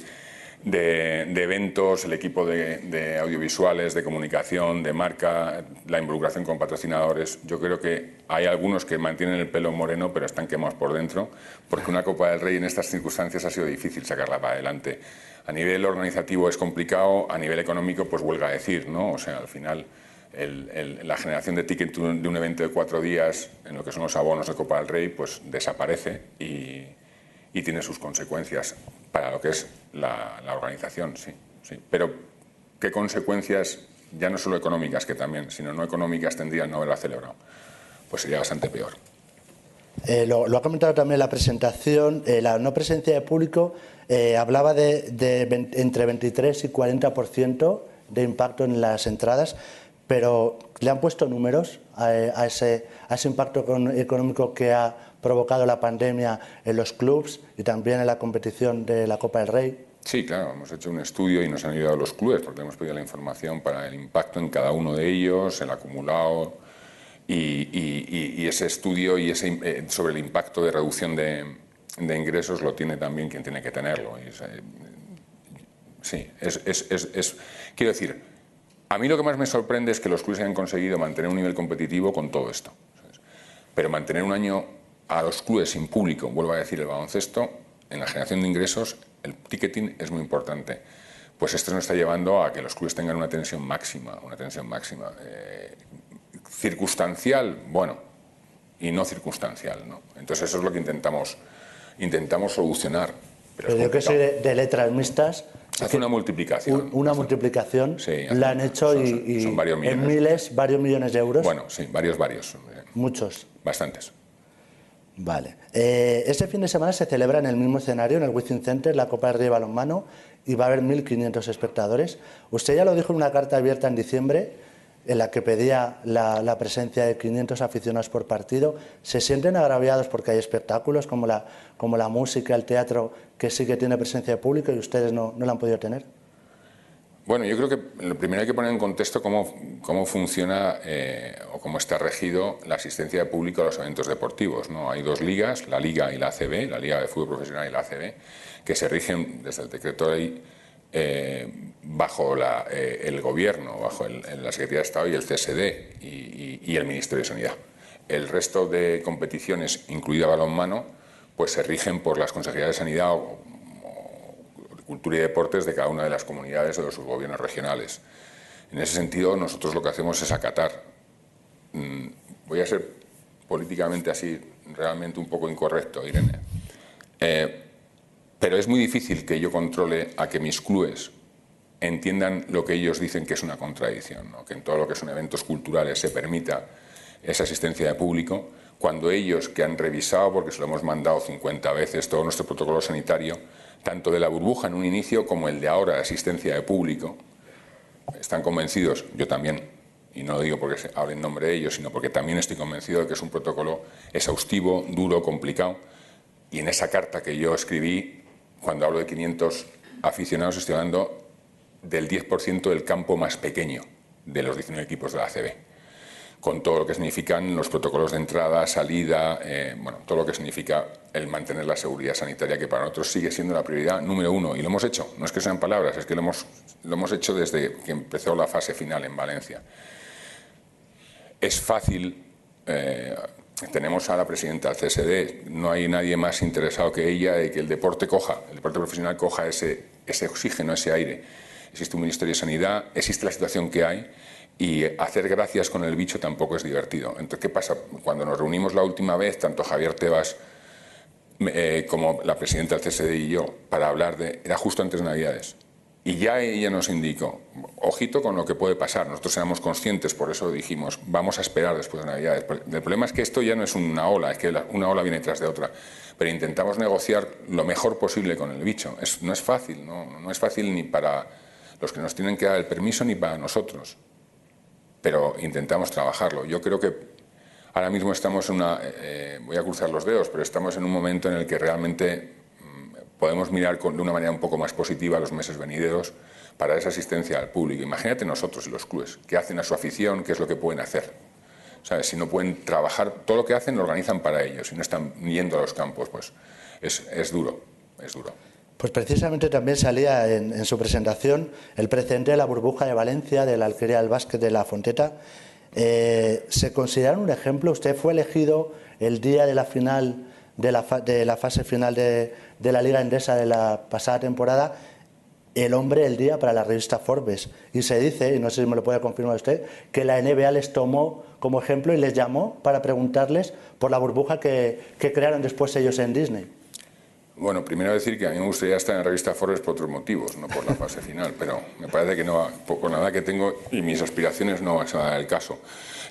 de, eventos, el equipo de, audiovisuales, de comunicación, de marca, la involucración con patrocinadores. Yo creo que hay algunos que mantienen el pelo moreno, pero están quemados por dentro, porque una Copa del Rey en estas circunstancias ha sido difícil sacarla para adelante. A nivel organizativo es complicado, a nivel económico, pues huelga a decir, ¿no? O sea, al final. La generación de ticket de un evento de cuatro días en lo que son los abonos de Copa del Rey pues desaparece y, y tiene sus consecuencias para lo que es la, organización, sí, sí. Pero, ¿qué consecuencias, ya no solo económicas, que también, sino no económicas, tendría el no haberla celebrado? Pues sería bastante peor. Eh, lo, ha comentado también la presentación, eh, la no presencia de público eh, hablaba de, entre 23 y 40% de impacto en las entradas, pero ¿le han puesto números a, ese, impacto económico que ha provocado la pandemia en los clubes y también en la competición de la Copa del Rey? Sí, claro, hemos hecho un estudio y nos han ayudado los clubes porque hemos pedido la información para el impacto en cada uno de ellos, el acumulado y, ese estudio y ese, eh, sobre el impacto de reducción de, ingresos lo tiene también quien tiene que tenerlo. Eh, sí, es, quiero decir, a mí lo que más me sorprende es que los clubes hayan conseguido mantener un nivel competitivo con todo esto. Pero mantener un año a los clubes sin público, vuelvo a decir el baloncesto, en la generación de ingresos el ticketing es muy importante. Pues esto nos está llevando a que los clubes tengan una tensión máxima, una tensión máxima. Eh, circunstancial, bueno, y no circunstancial, ¿no? Entonces eso es lo que intentamos, intentamos solucionar. Pero, yo que soy de, letras mixtas... Hace una multiplicación. una multiplicación, sí, la han hecho y, son varios millones. en miles, varios millones de euros. Bueno, sí, varios, varios. Muchos. Bastantes. Vale. Eh, este fin de semana se celebra en el mismo escenario, en el Wizzing Center, la Copa de Rey Balonmano y va a haber 1.500 espectadores. Usted ya lo dijo en una carta abierta en diciembre en la que pedía la, presencia de 500 aficionados por partido. ¿Se sienten agraviados porque hay espectáculos como la, como la música, el teatro, que sí que tiene presencia de público y ustedes no, no la han podido tener? Bueno, yo creo que lo primero hay que poner en contexto cómo, cómo funciona eh, o cómo está regido la asistencia de público a los eventos deportivos. ¿no? Hay dos ligas, la Liga y la ACB, la Liga de Fútbol Profesional y la ACB, que se rigen desde el decreto de ley eh, bajo eh, el Gobierno, bajo la Secretaría de Estado y el CSD y, y, el Ministerio de Sanidad. El resto de competiciones, incluida balonmano, pues se rigen por las Consejerías de Sanidad o, cultura y deportes de cada una de las comunidades o de sus gobiernos regionales. En ese sentido, nosotros lo que hacemos es acatar. Mm, voy a ser políticamente así, realmente un poco incorrecto, Irene. Eh, pero es muy difícil que yo controle a que mis clubes entiendan lo que ellos dicen que es una contradicción, que en todo lo que son eventos culturales se permita esa asistencia de público, cuando ellos que han revisado, porque se lo hemos mandado 50 veces todo nuestro protocolo sanitario, tanto de la burbuja en un inicio como el de ahora de asistencia de público, están convencidos, yo también, y no lo digo porque hable en nombre de ellos, sino porque también estoy convencido de que es un protocolo exhaustivo, duro, complicado, y en esa carta que yo escribí, cuando hablo de 500 aficionados, estoy hablando del 10% del campo más pequeño de los 19 equipos de la ACB con todo lo que significan los protocolos de entrada, salida, eh, bueno, todo lo que significa el mantener la seguridad sanitaria, que para nosotros sigue siendo la prioridad número uno. Y lo hemos hecho, no es que sean palabras, es que lo hemos, lo hemos hecho desde que empezó la fase final en Valencia. Es fácil, eh, tenemos a la presidenta del CSD, no hay nadie más interesado que ella de que el deporte coja, el deporte profesional coja ese, ese oxígeno, ese aire. Existe un Ministerio de Sanidad, existe la situación que hay y hacer gracias con el bicho tampoco es divertido. Entonces, ¿qué pasa? Cuando nos reunimos la última vez, tanto Javier Tebas eh, como la presidenta del CSD y yo, para hablar de... Era justo antes de Navidades. Y ya ella nos indicó, ojito con lo que puede pasar. Nosotros éramos conscientes, por eso dijimos, vamos a esperar después de Navidades. El problema es que esto ya no es una ola, es que una ola viene tras de otra. Pero intentamos negociar lo mejor posible con el bicho. no es fácil, no, no es fácil ni para los que nos tienen que dar el permiso ni para nosotros pero intentamos trabajarlo. Yo creo que ahora mismo estamos en una, eh, voy a cruzar los dedos, pero estamos en un momento en el que realmente podemos mirar con, de una manera un poco más positiva los meses venideros para esa asistencia al público. Imagínate nosotros y los clubes, qué hacen a su afición, qué es lo que pueden hacer. ¿Sabes? Si no pueden trabajar, todo lo que hacen lo organizan para ellos, si no están yendo a los campos, pues es, es duro, es duro. Pues precisamente también salía en, en, su presentación el precedente de la burbuja de Valencia, de la alquería del básquet de la Fonteta. Eh, ¿Se considera un ejemplo? Usted fue elegido el día de la final, de la, de la fase final de, de la Liga Endesa de la pasada temporada el hombre del día para la revista Forbes. Y se dice, y no sé si me lo puede confirmar usted, que la NBA les tomó como ejemplo y les llamó para preguntarles por la burbuja que, que crearon después ellos en Disney. Bueno, primero decir que a mí me gustaría estar en la revista Forbes por otros motivos, no por la fase final, pero me parece que no, con la edad que tengo y mis aspiraciones no va a ser el caso.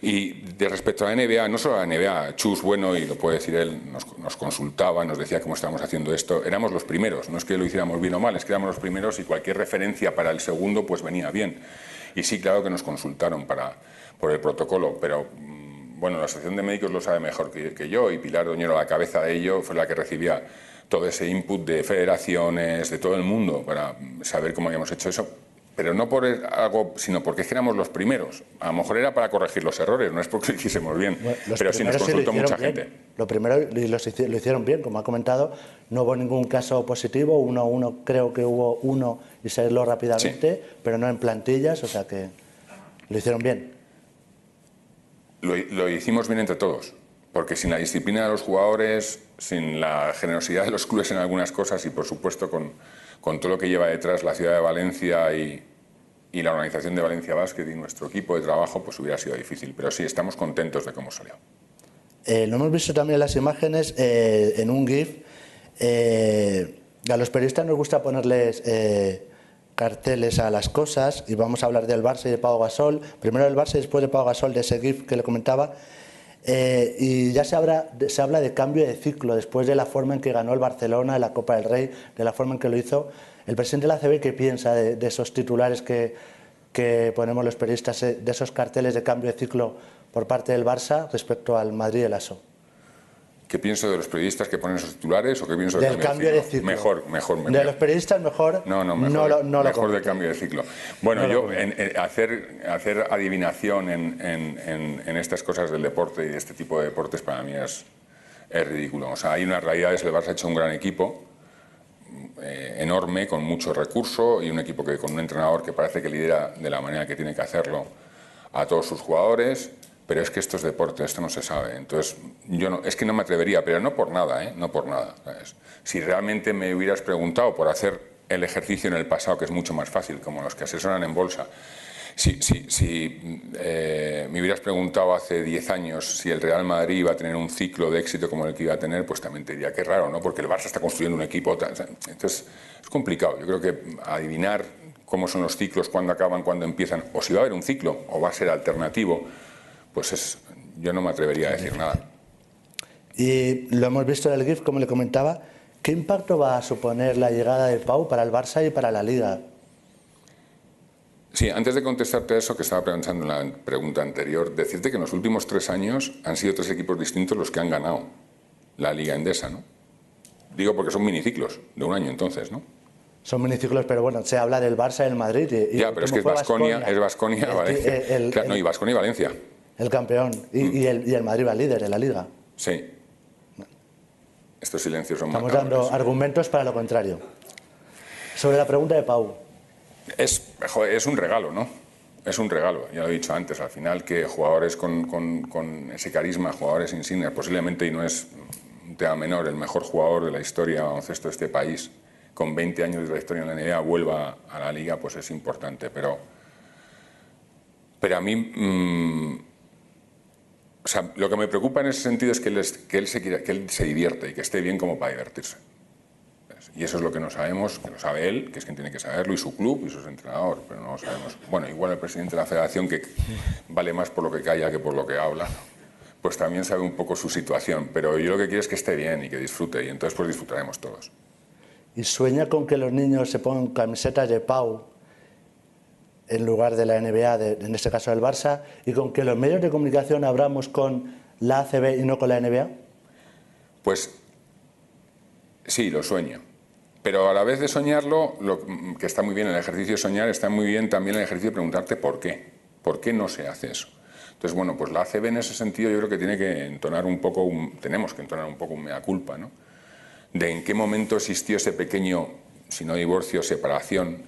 Y de respecto a la NBA, no solo a la NBA, Chus, bueno, y lo puede decir él, nos, nos, consultaba, nos decía cómo estábamos haciendo esto, éramos los primeros, no es que lo hiciéramos bien o mal, es que éramos los primeros y cualquier referencia para el segundo pues venía bien. Y sí, claro que nos consultaron para, por el protocolo, pero mm, bueno, la Asociación de Médicos lo sabe mejor que, que yo y Pilar Doñero, la cabeza de ello, fue la que recibía todo ese input de federaciones, de todo el mundo, para saber cómo habíamos hecho eso, pero no por algo, sino porque éramos los primeros. A lo mejor era para corregir los errores, no es porque lo hiciésemos bien, bueno, pero sí nos consultó sí mucha bien. gente. Lo primero lo, lo hicieron bien, como ha comentado, no hubo ningún caso positivo, uno, uno creo que hubo uno y se aisló rápidamente, sí. pero no en plantillas, o sea que lo hicieron bien. Lo, lo hicimos bien entre todos porque sin la disciplina de los jugadores, sin la generosidad de los clubes en algunas cosas y por supuesto con, con todo lo que lleva detrás la ciudad de Valencia y, y, la organización de Valencia Basket y nuestro equipo de trabajo, pues hubiera sido difícil. Pero sí, estamos contentos de cómo salió. Eh, lo hemos visto también en las imágenes, eh, en un GIF. Eh, a los periodistas nos gusta ponerles eh, carteles a las cosas y vamos a hablar del Barça y de Pau Gasol. Primero del Barça y después de Pau Gasol, de ese GIF que le comentaba. Eh, y ya se habla, de cambio de ciclo después de la forma en que ganó el Barcelona la Copa del Rey, de la forma en que lo hizo. El presidente de la CB, ¿qué piensa de, de esos titulares que, que, ponemos los periodistas, eh, de esos carteles de cambio de ciclo por parte del Barça respecto al Madrid y el ASO? ¿Qué pienso de los periodistas que ponen esos titulares o qué pienso del, del cambio, de ciclo? Mejor, mejor, mejor. De los periodistas mejor. No, no, mejor, no lo, no mejor lo del cambio de ciclo. Bueno, no yo en, en hacer, hacer adivinación en, en, en, estas cosas del deporte y de este tipo de deportes para mí es, es ridículo. O sea, hay unas realidades, el Barça ha hecho un gran equipo, eh, enorme, con mucho recurso y un equipo que con un entrenador que parece que lidera de la manera que tiene que hacerlo a todos sus jugadores pero es que esto es deporte, esto no se sabe. Entonces, yo no, es que no me atrevería, pero no por nada, ¿eh? no por nada. Si realmente me hubieras preguntado por hacer el ejercicio en el pasado, que es mucho más fácil, como los que asesoran en bolsa, si, si, si eh, me hubieras preguntado hace 10 años si el Real Madrid iba a tener un ciclo de éxito como el que iba a tener, pues también te diría que raro, ¿no? Porque el Barça está construyendo un equipo. Entonces, es complicado. Yo creo que adivinar cómo son los ciclos, cuándo acaban, cuándo empiezan, o si va a haber un ciclo, o va a ser alternativo, pues es, yo no me atrevería a decir nada. Y lo hemos visto en el GIF, como le comentaba, ¿qué impacto va a suponer la llegada de Pau para el Barça y para la Liga? Sí, antes de contestarte a eso que estaba pensando en la pregunta anterior, decirte que en los últimos tres años han sido tres equipos distintos los que han ganado la Liga Endesa, ¿no? Digo porque son miniciclos de un año entonces, ¿no? Son miniciclos, pero bueno, se habla del Barça y del Madrid. Y, ya, pero es que es Basconia, es Basconia, Valencia. El, el, claro, no, y Basconia y Valencia el campeón y, mm. y, el, y, el, Madrid va líder en la liga. Sí. Estos silencios son Estamos macabros. dando argumentos para lo contrario. Sobre la pregunta de Pau. Es, es un regalo, ¿no? Es un regalo, ya lo he dicho antes, al final que jugadores con, con, con ese carisma, jugadores insignes, posiblemente, y no es un tema menor, el mejor jugador de la historia baloncesto de este país, con 20 años de la historia en la NBA, vuelva a la liga, pues es importante, pero, pero a mí... Mmm, lo que me preocupa en ese sentido es que él, se, que divierte y que esté bien como para divertirse. Y eso es lo que no sabemos, que lo sabe él, que es quien tiene que saberlo, y su club y su entrenador, pero no lo sabemos. Bueno, igual el presidente de la federación, que vale más por lo que calla que por lo que habla, pues también sabe un poco su situación. Pero yo lo que quiero es que esté bien y que disfrute, y entonces pues disfrutaremos todos. ¿Y sueña con que los niños se pongan camisetas de Pau en lugar de la NBA, de, en este caso del Barça, y con que los medios de comunicación abramos con la ACB y no con la NBA? Pues sí, lo sueño. Pero a la vez de soñarlo, lo que está muy bien el ejercicio de soñar, está muy bien también el ejercicio de preguntarte por qué. ¿Por qué no se hace eso? Entonces, bueno, pues la ACB en ese sentido yo creo que tiene que entonar un poco, un, tenemos que entonar un poco un mea culpa, ¿no? De en qué momento existió ese pequeño, si no divorcio, separación,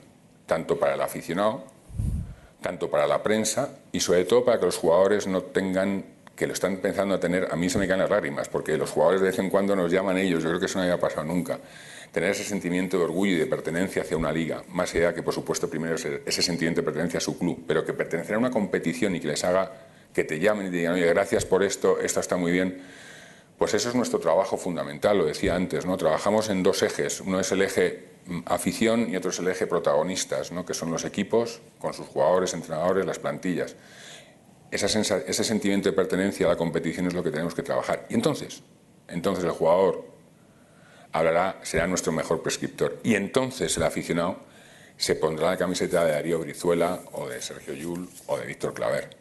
tanto para el aficionado, tanto para la prensa y sobre todo para que los jugadores no tengan que lo están pensando a tener, a mí se me caen las lágrimas, porque los jugadores de vez en cuando nos llaman ellos, yo creo que eso no había pasado nunca. Tener ese sentimiento de orgullo y de pertenencia hacia una liga, más allá que, por supuesto, primero ese, sentimiento de pertenencia a su club, pero que pertenecer a una competición y que les haga que te llamen y te digan, oye, gracias por esto, esto está muy bien, pues eso es nuestro trabajo fundamental, lo decía antes, ¿no? Trabajamos en dos ejes, uno es el eje mm, afición y otro es el eje protagonistas, ¿no? que son los equipos con sus jugadores, entrenadores, las plantillas. ese sentimiento de pertenencia a la competición es lo que tenemos que trabajar. Y entonces, entonces el jugador hablará, será nuestro mejor prescriptor. Y entonces el aficionado se pondrá la camiseta de Darío Brizuela o de Sergio Yul o de Víctor Claver.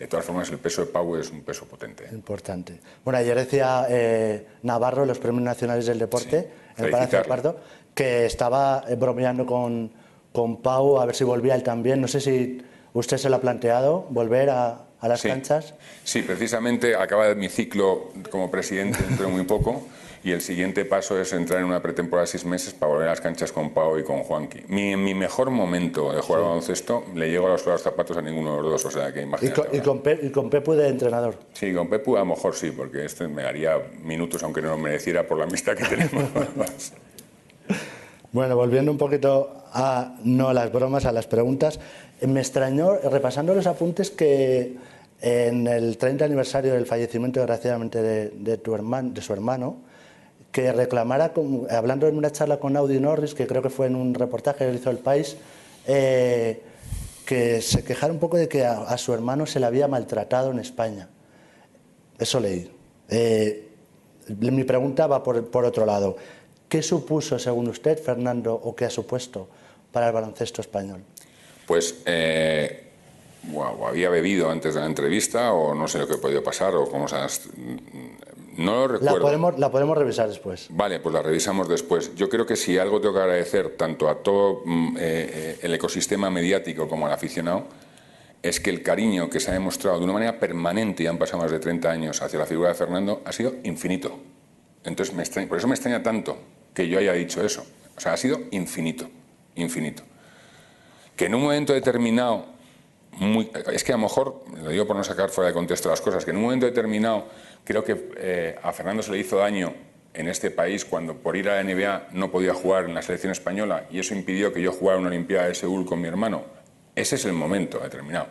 De todas formas, el peso de Pau es un peso potente. Importante. Bueno, ayer decía eh, Navarro, los premios nacionales del deporte, en el Palacio Pardo, que estaba eh, bromeando con, con Pau a ver si volvía él también. No sé si usted se lo ha planteado, volver a, a las canchas. Sí, precisamente acaba mi ciclo como presidente dentro de muy poco y el siguiente paso es entrar en una pretemporada de seis meses para volver a las canchas con Pau y con Juanqui. Mi, en mi mejor momento de jugar al baloncesto le llego a los, zapatos a ninguno de los dos, o sea que imagínate. ¿Y con, y con, Pepu de entrenador? Sí, con Pepu a lo mejor sí, porque este me daría minutos aunque no lo mereciera por la amistad que tenemos. bueno, volviendo un poquito a no a las bromas, a las preguntas, me extrañó, repasando los apuntes, que en el 30 aniversario del fallecimiento, desgraciadamente, de, tu hermano, de su hermano, que reclamara, hablando en una charla con Audi Norris, que creo que fue en un reportaje que hizo El País, eh, que se quejara un poco de que a, su hermano se le había maltratado en España. Eso leí. Eh, mi pregunta va por, por, otro lado. ¿Qué supuso, según usted, Fernando, o qué ha supuesto para el baloncesto español? Pues eh, había bebido antes de la entrevista, o no sé lo que ha podido pasar, o cómo se no lo recuerdo. La podemos, la podemos revisar después. Vale, pues la revisamos después. Yo creo que si algo tengo que agradecer tanto a todo mm, eh, eh, el ecosistema mediático como al aficionado, es que el cariño que se ha demostrado de una manera permanente, y han pasado más de 30 años, hacia la figura de Fernando, ha sido infinito. Entonces, me por eso me extraña tanto que yo haya dicho eso. O sea, ha sido infinito, infinito. Que en un momento determinado, es que a lo mejor, lo digo por no sacar fuera de contexto las cosas, que en un momento determinado Creo que eh, a Fernando se le hizo daño en este país cuando por ir a la NBA no podía jugar en la selección española y eso impidió que yo jugara una Olimpiada de Seúl con mi hermano. Ese es el momento determinado.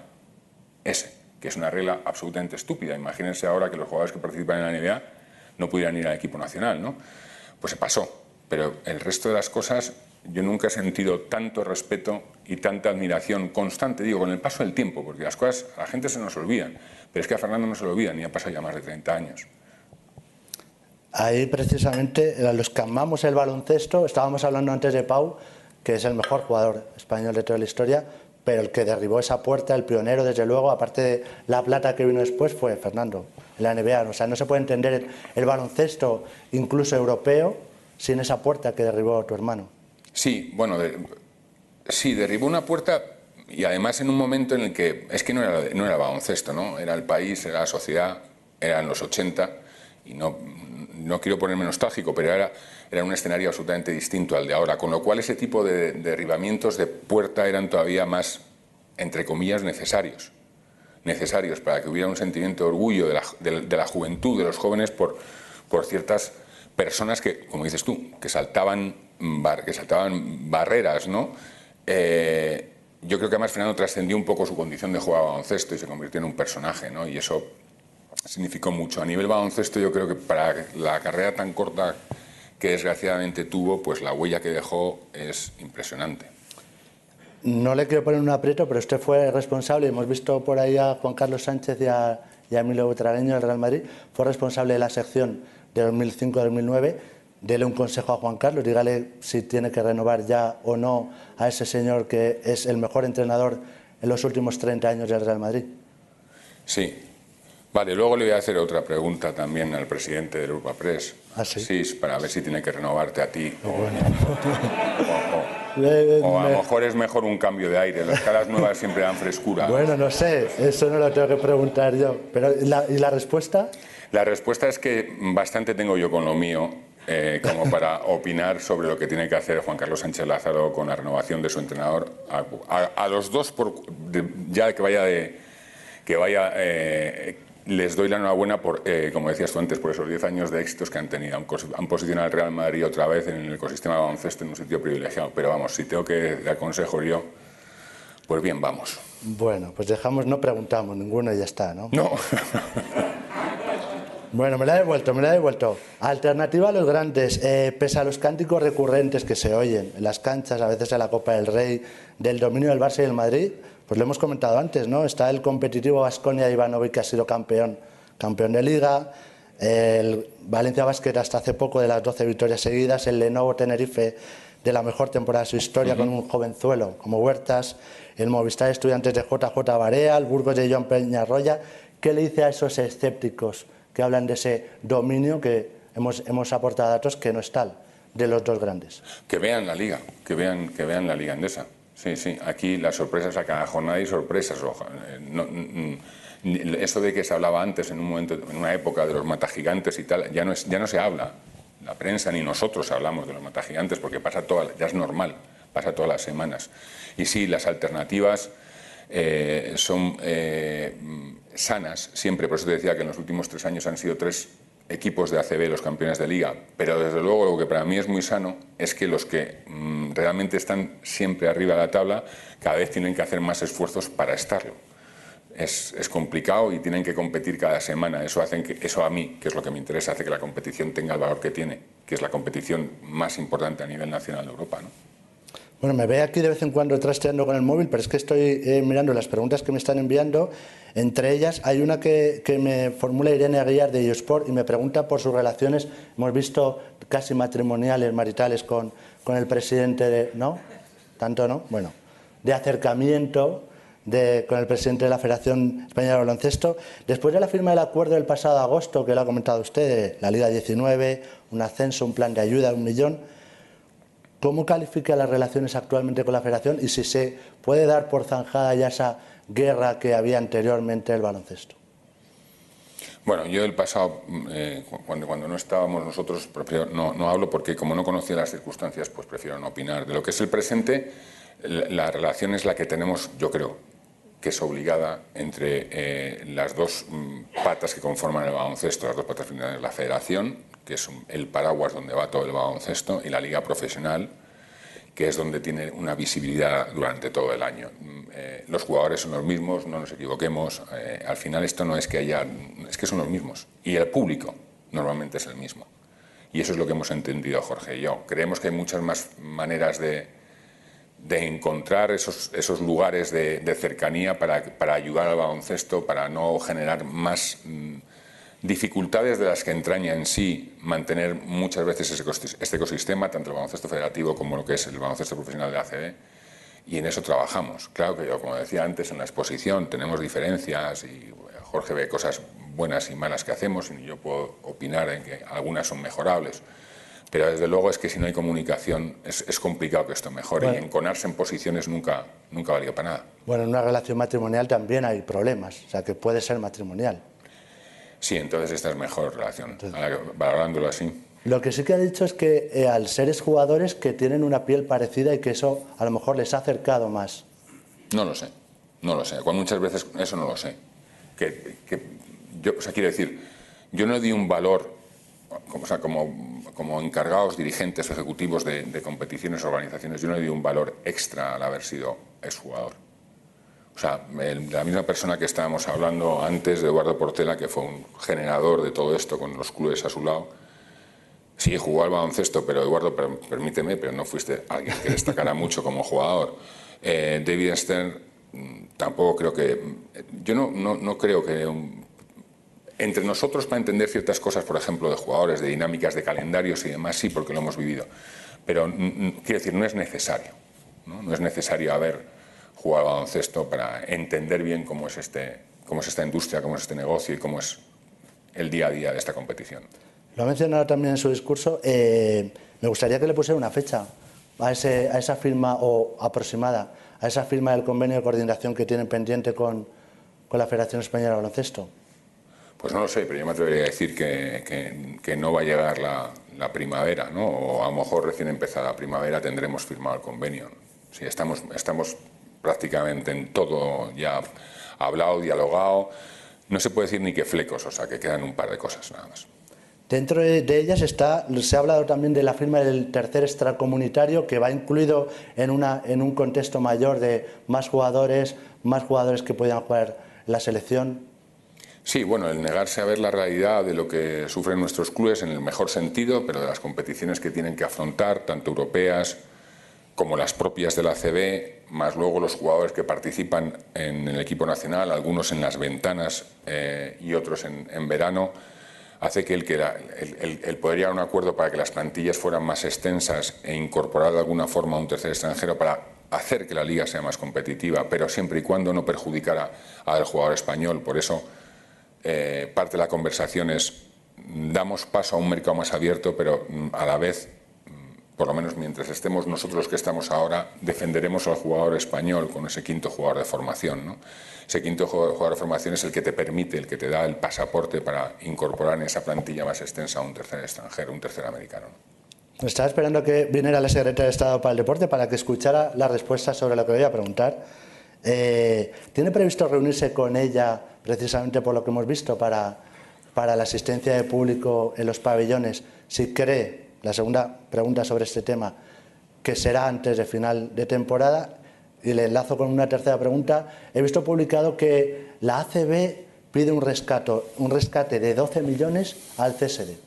Ese, que es una regla absolutamente estúpida. Imagínense ahora que los jugadores que participan en la NBA no pudieran ir al equipo nacional, ¿no? Pues se pasó. Pero el resto de las cosas, yo nunca he sentido tanto respeto y tanta admiración constante, digo, con el paso del tiempo, porque las cosas a la gente se nos olvidan. Pero es que a Fernando no se lo olvida, ni ha pasado ya más de 30 años. Ahí precisamente, los que amamos el baloncesto, estábamos hablando antes de Pau, que es el mejor jugador español de toda la historia, pero el que derribó esa puerta, el pionero, desde luego, aparte de la plata que vino después, fue Fernando, en la NBA. O sea, no se puede entender el, baloncesto, incluso europeo, sin esa puerta que derribó tu hermano. Sí, bueno, sí, derribó una puerta y además en un momento en el que es que no era, no era baloncesto, ¿no? Era el país, era la sociedad, eran los 80 y no, no quiero ponerme nostálgico, pero era, era un escenario absolutamente distinto al de ahora, con lo cual ese tipo de derribamientos de puerta eran todavía más, entre comillas, necesarios. Necesarios para que hubiera un sentimiento de orgullo de la, de, la juventud, de los jóvenes, por, por ciertas personas que, como dices tú, que saltaban, bar, que saltaban barreras, ¿no? Eh, yo creo que además Fernando trascendió un poco su condición de jugador baloncesto y se convirtió en un personaje, ¿no? Y eso significó mucho. A nivel baloncesto yo creo que para la carrera tan corta que desgraciadamente tuvo, pues la huella que dejó es impresionante. No le quiero poner un aprieto, pero usted fue responsable, hemos visto por ahí a Juan Carlos Sánchez y a, y a Emilio Butragueño del Real Madrid, fue responsable de la sección de 2005-2009 dele un consejo a Juan Carlos, dígale si tiene que renovar ya o no a ese señor que es el mejor entrenador en los últimos 30 años del Real Madrid. Sí. Vale, luego le voy a hacer otra pregunta también al presidente del Europa Press. ¿Ah, sí? para ver si tiene que renovarte a ti. O, Eh, o a me- lo mejor es mejor un cambio de aire. Las caras nuevas siempre dan frescura. Bueno, no sé, eso no lo tengo que preguntar yo. Pero, ¿y la, y la respuesta? La respuesta es que bastante tengo yo con lo mío eh, como para opinar sobre lo que tiene que hacer Juan Carlos Sánchez Lázaro con la renovación de su entrenador. A, a- a los dos, por, de- ya que vaya de, que vaya, eh, les doy la enhorabuena por, eh, como decías tú antes, por esos 10 años de éxitos que han tenido. Han, han posicionado al Real Madrid otra vez en el ecosistema de baloncesto en un sitio privilegiado. Pero vamos, si tengo que dar consejo yo, pues bien, vamos. Bueno, pues dejamos, no preguntamos ninguno y ya está, ¿no? No. Bueno, me la he devuelto, me la he devuelto. Alternativa a los grandes, eh, pese a los cánticos recurrentes que se oyen en las canchas, a veces en la Copa del Rey, del dominio del Barça y del Madrid, pues lo hemos comentado antes, ¿no? Está el competitivo Vasconia Ivanovic, que ha sido campeón, campeón de Liga, el Valencia Basket hasta hace poco de las 12 victorias seguidas, el Lenovo Tenerife de la mejor temporada de su historia con un jovenzuelo como Huertas, el Movistar Estudiantes de JJ Barea, el Burgos de John Peñarroya. ¿Qué le dice a esos escépticos que hablan de ese dominio que hemos, hemos aportado datos que no es tal de los dos grandes? Que vean la liga, que vean, que vean la liga endesa. Sí, sí, aquí las sorpresas a cada jornada hay sorpresas. eh, no, eso de que se hablaba antes, en un momento, en una época de los matagigantes y tal, ya no, es, ya no se habla. La prensa ni nosotros hablamos de los matagigantes porque pasa toda, ya es normal, pasa todas las semanas. Y sí, las alternativas eh, son eh, sanas siempre, por eso te decía que en los últimos tres años han sido tres equipos de ACB los campeones de liga, pero desde luego lo que para mí es muy sano es que los que mm, realmente están siempre arriba de la tabla cada vez tienen que hacer más esfuerzos para estarlo. Es, es complicado y tienen que competir cada semana. Eso, hacen que, eso a mí, que es lo que me interesa, hace que la competición tenga el valor que tiene, que es la competición más importante a nivel nacional de Europa. Bueno, me ve aquí de vez en cuando trasteando con el móvil, pero es que estoy eh, mirando las preguntas que me están enviando. Entre ellas hay una que, que me formula Irene Aguiar de Iosport y me pregunta por sus relaciones. Hemos visto casi matrimoniales, maritales con, con el presidente de... ¿No? ¿Tanto no? Bueno, de acercamiento de, con el presidente de la Federación Española de Baloncesto. Después de la firma del acuerdo del pasado agosto, que lo ha comentado usted, de la Liga 19, un ascenso, un plan de ayuda de un millón, ¿Cómo califica las relaciones actualmente con la Federación y si se puede dar por zanjada ya esa guerra que había anteriormente el baloncesto? Bueno, yo el pasado, eh, cu- cuando, no estábamos nosotros, no, hablo porque como no conocía las circunstancias, pues prefiero no opinar. De lo que es el presente, la, la relación es la que tenemos, yo creo, que es obligada entre eh, las dos mm, patas que conforman el baloncesto, las dos patas finales, la federación, que es el paraguas donde va todo el baloncesto, y la liga profesional, que es donde tiene una visibilidad durante todo el año. Mm, eh, los jugadores son los mismos, no nos equivoquemos. eh, al final esto no es que haya, es que son los mismos. Y el público normalmente es el mismo. Y eso es lo que hemos entendido Jorge y yo. Creemos que hay muchas más maneras de, de encontrar esos, esos lugares de, de cercanía para, para ayudar al baloncesto, para no generar más mm, dificultades de las que entraña en sí mantener muchas veces este ecosistema, tanto el baloncesto federativo como lo que es el baloncesto profesional de ACB, y en eso trabajamos. Claro que yo, como decía antes, en la exposición tenemos diferencias y Jorge ve cosas buenas y malas que hacemos y yo puedo opinar en que algunas son mejorables. Pero desde luego es que si no hay comunicación es, es complicado que esto mejore Bueno. y enconarse en posiciones nunca, nunca valió para nada. Bueno, en una relación matrimonial también hay problemas, o sea que puede ser matrimonial. Sí, entonces esta es mejor relación, valorándolo así. Lo que sí que ha dicho es que eh, al seres jugadores que tienen una piel parecida y que eso a lo mejor les ha acercado más. No lo sé, no lo sé. Cuando muchas veces eso no lo sé. Que, que yo, o sea, quiero decir, yo no di un valor, como, o sea, como, como encargados, dirigentes, ejecutivos de, de competiciones, organizaciones, yo no di un valor extra al haber sido exjugador. O sea, el- la misma persona que estábamos hablando antes de Eduardo Portela, que fue un generador de todo esto con los clubes a su lado, Sí, jugó al baloncesto, pero Eduardo, per- permíteme, pero no fuiste alguien que destacara mucho como jugador. Eh, David Stern, mm, tampoco creo que. Yo no, no, no creo que un- Entre nosotros para entender ciertas cosas, por ejemplo, de jugadores, de dinámicas, de calendarios y demás, sí, porque lo hemos vivido. Pero quiero decir, no es necesario. ¿no? no es necesario haber jugado baloncesto para entender bien cómo es, este, cómo es esta industria, cómo es este negocio y cómo es el día a día de esta competición. Lo ha mencionado también en su discurso. Eh, me gustaría que le pusiera una fecha a, ese, a esa firma o aproximada a esa firma del convenio de coordinación que tienen pendiente con, con la Federación Española de Baloncesto. Pues no lo sé, pero yo me atrevería a decir que, que, que no va a llegar la, la, primavera, ¿no? O a lo mejor recién empezada la primavera tendremos firmado el convenio. Sí, estamos, estamos prácticamente en todo ya hablado, dialogado. No se puede decir ni que flecos, o sea, que quedan un par de cosas nada más. Dentro de ellas está, se ha hablado también de la firma del tercer extracomunitario, que va incluido en, una, en un contexto mayor de más jugadores, más jugadores que puedan jugar la selección. Sí, bueno, el negarse a ver la realidad de lo que sufren nuestros clubes en el mejor sentido, pero de las competiciones que tienen que afrontar, tanto europeas como las propias de la CB, más luego los jugadores que participan en el equipo nacional, algunos en las ventanas eh, y otros en, verano hace que el, que el, el, poder llegar a un acuerdo para que las plantillas fueran más extensas e incorporar de alguna forma a un tercer extranjero para hacer que la liga sea más competitiva, pero siempre y cuando no perjudicara al jugador español. Por eso, eh, parte de la conversación es, damos paso a un mercado más abierto, pero mm, a la vez, por lo menos mientras estemos nosotros que estamos ahora, defenderemos al jugador español con ese quinto jugador de formación. ¿no? ese quinto jugador de formación es el que te permite, el que te da el pasaporte para incorporar en esa plantilla más extensa a un tercer extranjero, un tercer americano. Estaba esperando que viniera la secretaria de Estado para el Deporte para que escuchara la respuesta sobre lo que voy a preguntar. Eh, ¿Tiene previsto reunirse con ella precisamente por lo que hemos visto para, para la asistencia de público en los pabellones? Si cree, la segunda pregunta sobre este tema, que será antes de final de temporada y le enlazo con una tercera pregunta, he visto publicado que la ACB pide un rescate, un rescate de 12 millones al CSD.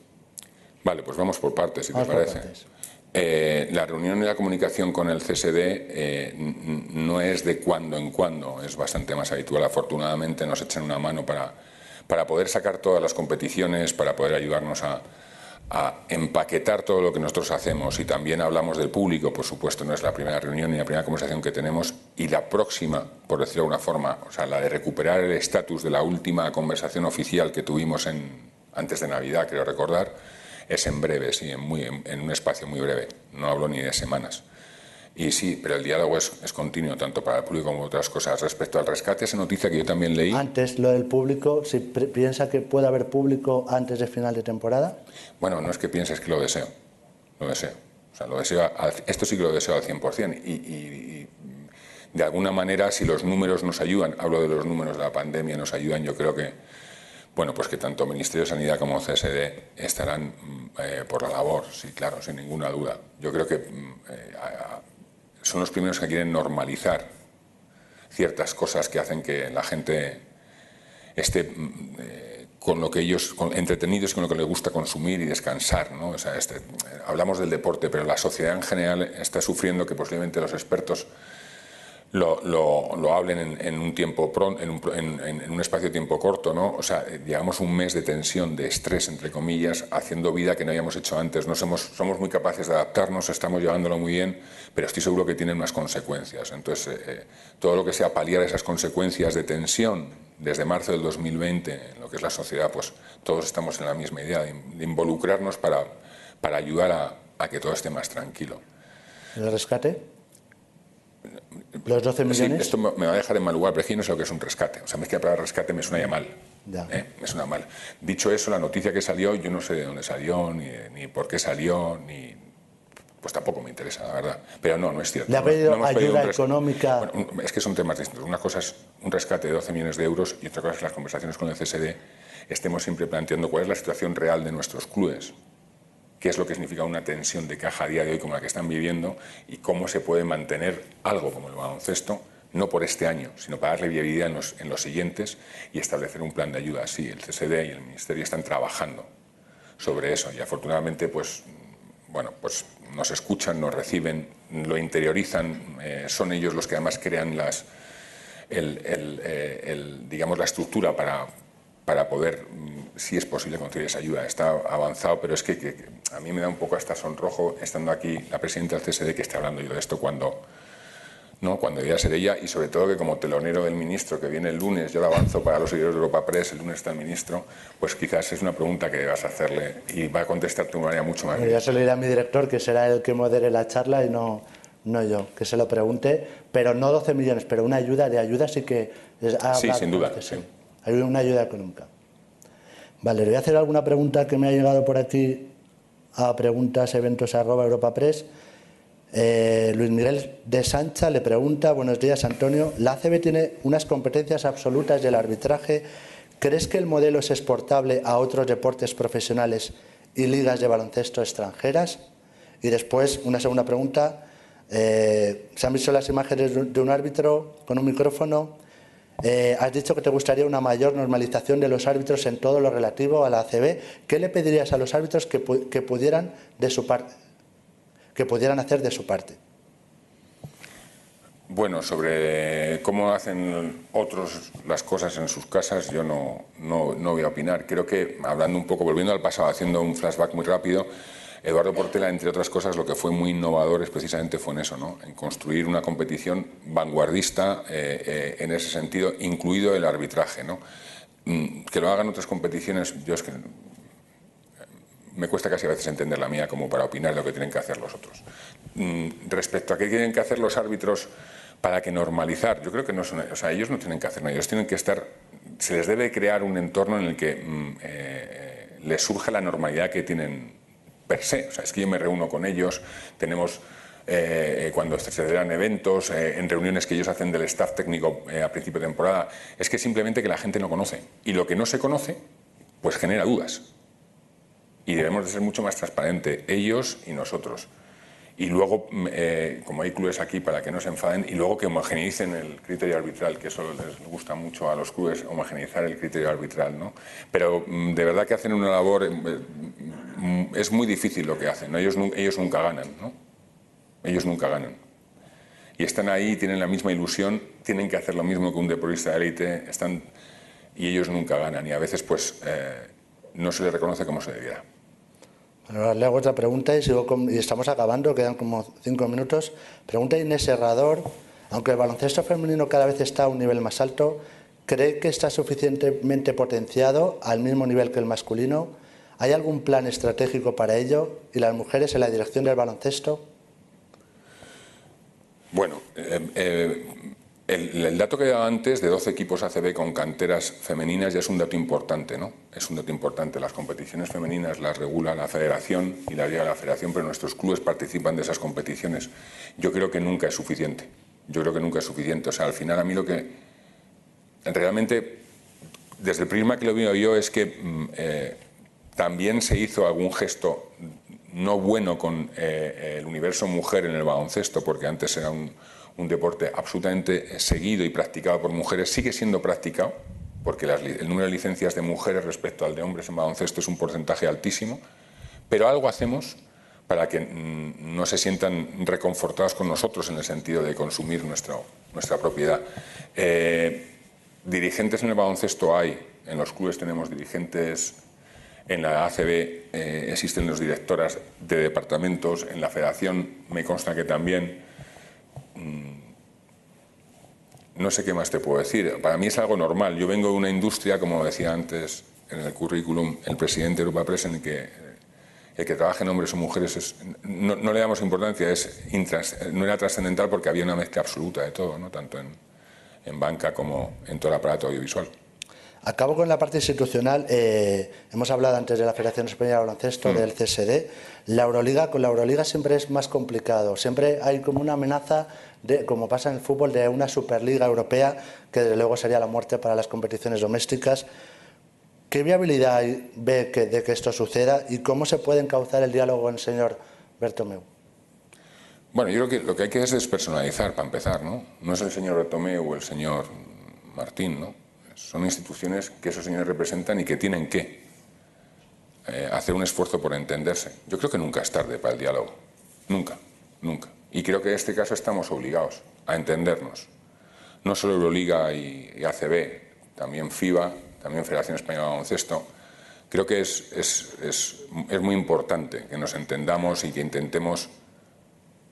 Vale, pues vamos por partes, si te parece. Eh, la reunión y la comunicación con el CSD eh, no es de cuando en cuando, es bastante más habitual. Afortunadamente nos echan una mano para, para poder sacar todas las competiciones, para poder ayudarnos a, a empaquetar todo lo que nosotros hacemos y también hablamos del público, por supuesto, no es la primera reunión ni la primera conversación que tenemos y la próxima, por decirlo de alguna forma, o sea, la de recuperar el estatus de la última conversación oficial que tuvimos en, antes de Navidad, quiero recordar, es en breve, sí, en, muy, en un espacio muy breve, no hablo ni de semanas. Y sí, pero el diálogo es, es, continuo, tanto para el público como otras cosas. Respecto al rescate, esa noticia que yo también leí. Antes, lo del público, si piensa que puede haber público antes de final de temporada. Bueno, no es que pienses que lo deseo. Lo deseo. O sea, lo deseo esto sí que lo deseo al 100%. Y, y, y de alguna manera, si los números nos ayudan, hablo de los números de la pandemia, nos ayudan, yo creo que. Bueno, pues que tanto Ministerio de Sanidad como CSD estarán eh, por la labor, sí, claro, sin ninguna duda. Yo creo que eh, son los primeros que quieren normalizar ciertas cosas que hacen que la gente esté mm, eh, con lo que ellos, entretenidos con lo que les gusta consumir y descansar. ¿no? O sea, este, hablamos del deporte, pero la sociedad en general está sufriendo que posiblemente los expertos lo, lo, lo hablen en, en, un tiempo en un, en, en, un espacio de tiempo corto, ¿no? O sea, llevamos un mes de tensión, de estrés, entre comillas, haciendo vida que no habíamos hecho antes. No somos, somos muy capaces de adaptarnos, estamos llevándolo muy bien, pero estoy seguro que tienen unas consecuencias. Entonces, eh, todo lo que sea paliar esas consecuencias de tensión desde marzo del 2020, en lo que es la sociedad, pues todos estamos en la misma idea, de, de involucrarnos para, para ayudar a, a que todo esté más tranquilo. ¿El rescate? ¿Los 12 millones? Sí, esto me va a dejar en mal lugar, pero aquí no sé lo que es un rescate. O sea, me es que la palabra rescate me suena ya mal. Ya. ¿eh? Me suena mal. Dicho eso, la noticia que salió, yo no sé de dónde salió, ni, ni por qué salió, ni. Pues tampoco me interesa, la verdad. Pero no, no es cierto. ¿Le ha pedido no, ayuda económica? Bueno, es que son temas distintos. Una cosa es un rescate de 12 millones de euros y otra cosa es que las conversaciones con el CSD estemos siempre planteando cuál es la situación real de nuestros clubes qué es lo que significa una tensión de caja a día de hoy como la que están viviendo y cómo se puede mantener algo como el baloncesto, no por este año, sino para darle viabilidad en los, en los siguientes y establecer un plan de ayuda. Sí, el CSD y el Ministerio están trabajando sobre eso y afortunadamente pues, bueno, pues nos escuchan, nos reciben, lo interiorizan, eh, son ellos los que además crean las, el, el, eh, digamos, la estructura para, para poder, mm, si es posible, conseguir esa ayuda. Está avanzado, pero es que, que, a mí me da un poco hasta sonrojo estando aquí la presidenta del CSD que esté hablando yo de esto cuando, ¿no? cuando debería ser ella y sobre todo que como telonero del ministro que viene el lunes, yo lo avanzo para los seguidores de Europa Press, el lunes está el ministro, pues quizás es una pregunta que debas hacerle y va a contestarte de una manera mucho más. Ya se lo diré a mi director, que será el que modere la charla y no, no yo, que se lo pregunte, pero no 12 millones, pero una ayuda de ayuda sí que... sí, sin duda. Sí. Hay una ayuda económica. Vale, le voy a hacer alguna pregunta que me ha llegado por aquí a preguntas eventos arroba Europa Press. Eh, Luis Miguel de Sancha le pregunta, buenos días Antonio, la ACB tiene unas competencias absolutas del arbitraje. ¿Crees que el modelo es exportable a otros deportes profesionales y ligas de baloncesto extranjeras? Y después, una segunda pregunta, eh, ¿se han visto las imágenes de un árbitro con un micrófono? Eh, has dicho que te gustaría una mayor normalización de los árbitros en todo lo relativo a la ACB. ¿Qué le pedirías a los árbitros que, que pudieran de su que pudieran hacer de su parte. Bueno, sobre cómo hacen otros las cosas en sus casas, yo no, no, no, voy a opinar. Creo que, hablando un poco, volviendo al pasado, haciendo un flashback muy rápido, Eduardo Portela, entre otras cosas, lo que fue muy innovador es precisamente fue en eso, ¿no? en construir una competición vanguardista eh, eh, en ese sentido, incluido el arbitraje. ¿no? Mm, que lo hagan otras competiciones, yo es que me cuesta casi a veces entender la mía como para opinar de lo que tienen que hacer los otros. Mm, respecto a qué tienen que hacer los árbitros para que normalizar, yo creo que no son, o sea, ellos no tienen que hacer nada, ellos tienen que estar, se les debe crear un entorno en el que mm, eh, les surja la normalidad que tienen per se. O sea, es que yo me reúno con ellos, tenemos eh, cuando se dan eventos, eh, en reuniones que ellos hacen del staff técnico a principio de temporada, es que simplemente que la gente no conoce. Y lo que no se conoce, pues genera dudas y debemos de ser mucho más transparentes, ellos y nosotros. Y luego, mm, eh, como hay clubes aquí para que no se enfaden, y luego que homogeneicen el criterio arbitral, que eso les gusta mucho a los clubes, homogeneizar el criterio arbitral. ¿no? Pero mm, de verdad que hacen una labor, eh, mm, es muy difícil lo que hacen, ellos, ellos nunca ganan. ¿no? Ellos nunca ganan. Y están ahí, tienen la misma ilusión, tienen que hacer lo mismo que un deportista de élite, están, y ellos nunca ganan. Y a veces, pues, eh, no se les reconoce como se debiera. Le hago otra pregunta y, estamos acabando, quedan como cinco minutos. Pregunta Inés Serrador, aunque el baloncesto femenino cada vez está a un nivel más alto, ¿cree que está suficientemente potenciado al mismo nivel que el masculino? ¿Hay algún plan estratégico para ello? ¿Y las mujeres en la dirección del baloncesto? Bueno, eh, eh, el, dato que dado antes de 12 equipos ACB con canteras femeninas ya es un dato importante, ¿no? Es un dato importante. Las competiciones femeninas las regula la federación y las lleva la federación, pero nuestros clubes participan de esas competiciones. Yo creo que nunca es suficiente. Yo creo que nunca es suficiente. O sea, al final a mí lo que realmente, desde el prisma que lo veo yo, es que mm, eh, también se hizo algún gesto no bueno con eh, el universo mujer en el baloncesto, porque antes era un un deporte absolutamente seguido y practicado por mujeres, sigue siendo practicado, porque el número de licencias de mujeres respecto al de hombres en baloncesto es un porcentaje altísimo, pero algo hacemos para que mm, no se sientan reconfortados con nosotros en el sentido de consumir nuestro, nuestra propiedad. Eh, dirigentes en el baloncesto hay, en los clubes tenemos dirigentes, en la ACB eh, existen los directoras de departamentos, en la federación me consta que también no sé qué más te puedo decir. Para mí es algo normal. Yo vengo de una industria, como decía antes en el currículum el presidente de Europa Press, en el que eh, el que trabaje en hombres o mujeres no, le damos importancia, es no era trascendental porque había una mezcla absoluta de todo, ¿no? tanto en, en banca como en todo el aparato audiovisual. Acabo con la parte institucional. Eh, hemos hablado antes de la Federación Española de Baloncesto, mm. del CSD. La Euroliga, con la Euroliga siempre es más complicado. Siempre hay como una amenaza, de, como pasa en el fútbol, de una Superliga Europea, que desde luego sería la muerte para las competiciones domésticas. ¿Qué viabilidad ve que, de que esto suceda y cómo se puede encauzar el diálogo con el señor Bertomeu? Bueno, yo creo que lo que hay que hacer es despersonalizar, para empezar, ¿no? No es el señor Bertomeu o el señor Martín, ¿no? Son instituciones que esos señores representan y que tienen que eh, hacer un esfuerzo por entenderse. Yo creo que nunca es tarde para el diálogo. Nunca, nunca. Y creo que en este caso estamos obligados a entendernos. No solo Euroliga y, ACB, también FIBA, también Federación Española de Baloncesto, creo que es, es, es, es muy importante que nos entendamos y que intentemos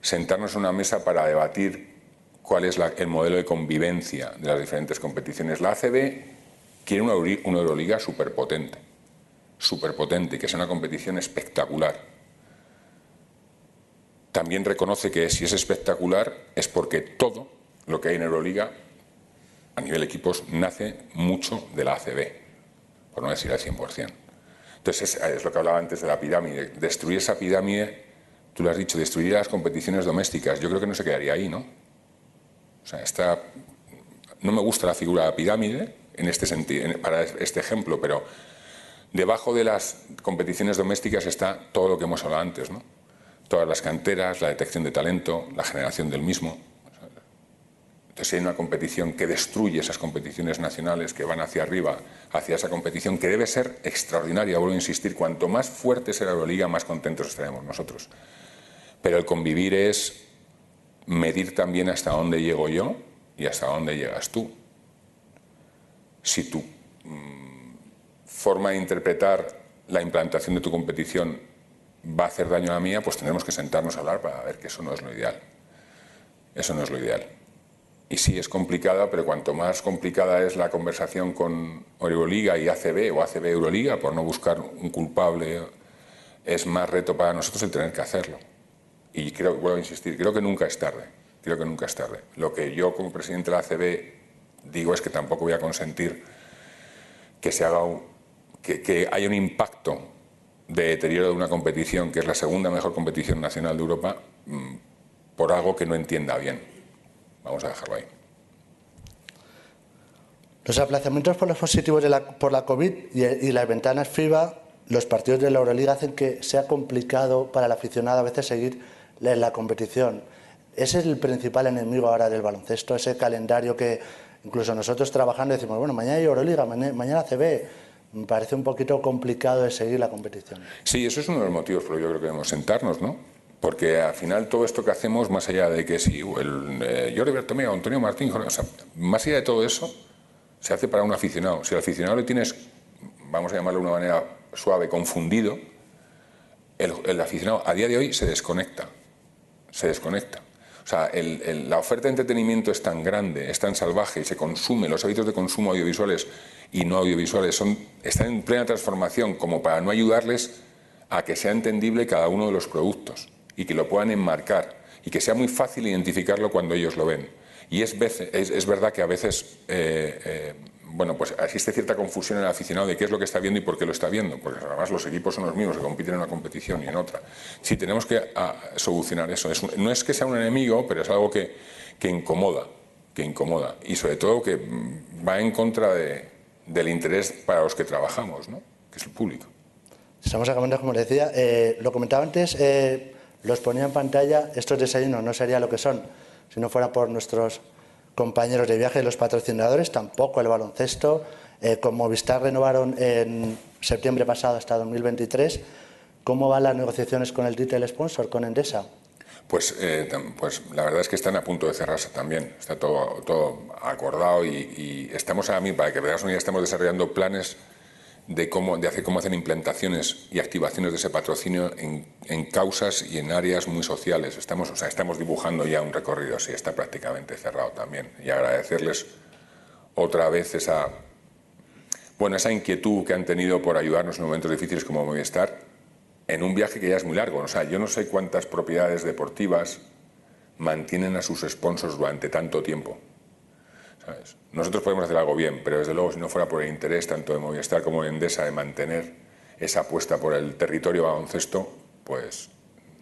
sentarnos en una mesa para debatir cuál es la, el modelo de convivencia de las diferentes competiciones. La ACB quiere una, Euroliga superpotente, superpotente, que sea una competición espectacular. También reconoce que si es espectacular es porque todo lo que hay en Euroliga a nivel equipos nace mucho de la ACB, por no decir al 100%. Entonces es, es lo que hablaba antes de la pirámide. Destruir esa pirámide, tú lo has dicho, destruir las competiciones domésticas. Yo creo que no se quedaría ahí, ¿no? No me gusta la figura de la pirámide en este sentido, para este ejemplo, pero debajo de las competiciones domésticas está todo lo que hemos hablado antes. Todas las canteras, la detección de talento, la generación del mismo. Entonces, hay una competición que destruye esas competiciones nacionales que van hacia arriba, hacia esa competición que debe ser extraordinaria, vuelvo a insistir, cuanto más fuerte sea la Euroliga, más contentos estaremos nosotros. Pero el convivir es medir también hasta dónde llego yo y hasta dónde llegas tú. Si tu mmm, forma de interpretar la implantación de tu competición va a hacer daño a la mía, pues tendremos que sentarnos a hablar para ver que eso no es lo ideal. Eso no es lo ideal. Y sí, es complicada, pero cuanto más complicada es la conversación con Euroliga y ACB o ACB Euroliga, por no buscar un culpable, es más reto para nosotros el tener que hacerlo. Y creo, vuelvo a insistir, creo que nunca es tarde. Creo que nunca es tarde. Lo que yo como presidente de la ACB digo es que tampoco voy a consentir que se haga un, que, que haya un impacto de deterioro de una competición que es la segunda mejor competición nacional de Europa mmm, por algo que no entienda bien. Vamos a dejarlo ahí. Los aplazamientos por los positivos de la, por la COVID y, y, las ventanas FIBA, los partidos de la Euroliga hacen que sea complicado para el aficionado a veces seguir la, competición. Ese es el principal enemigo ahora del baloncesto, ese calendario que incluso nosotros trabajando decimos, bueno, mañana hay Euroliga, mañana, CB. Me parece un poquito complicado de seguir la competición. Sí, eso es uno de los motivos por los que yo creo que debemos sentarnos, ¿no? Porque al final todo esto que hacemos, más allá de que si el eh, Jordi Bertomeu, Antonio Martín, o sea, más allá de todo eso, se hace para un aficionado. Si al aficionado le tienes, vamos a llamarlo de una manera suave, confundido, el aficionado a día de hoy se desconecta. Se desconecta. O sea, la oferta de entretenimiento es tan grande, es tan salvaje y se consume, los hábitos de consumo audiovisuales y no audiovisuales están en plena transformación como para no ayudarles a que sea entendible cada uno de los productos y que lo puedan enmarcar y que sea muy fácil identificarlo cuando ellos lo ven. Y es, es, es verdad que a veces eh, eh, bueno, pues existe cierta confusión en el aficionado de qué es lo que está viendo y por qué lo está viendo, porque además los equipos son los mismos que compiten en una competición y en otra. Sí, tenemos que a, solucionar eso. No es que sea un enemigo, pero es algo que, que, incomoda, que incomoda y sobre todo que va en contra de, del interés para los que trabajamos, ¿no? que es el público. Estamos acabando, como decía, eh, lo comentaba antes, eh, los ponía en pantalla, estos desayunos no sería lo que son si no fuera por nuestros compañeros de viaje, los patrocinadores, tampoco el baloncesto. Eh, con Movistar renovaron en septiembre pasado hasta 2023. ¿Cómo van las negociaciones con el retail sponsor, con Endesa? Pues, eh, pues la verdad es que están a punto de cerrarse también. Está todo, todo acordado y, estamos a mí, para que veas una estamos desarrollando planes de cómo, de hacer cómo hacen implantaciones y activaciones de ese patrocinio en, en, causas y en áreas muy sociales. Estamos, o sea, estamos dibujando ya un recorrido así, está prácticamente cerrado también. Y agradecerles otra vez esa, bueno, esa inquietud que han tenido por ayudarnos en momentos difíciles como Movistar en un viaje que ya es muy largo. O sea, yo no sé cuántas propiedades deportivas mantienen a sus sponsors durante tanto tiempo. ¿Sabes? Nosotros podemos hacer algo bien, pero desde luego si no fuera por el interés tanto de Movistar como de Endesa de mantener esa apuesta por el territorio baloncesto, pues...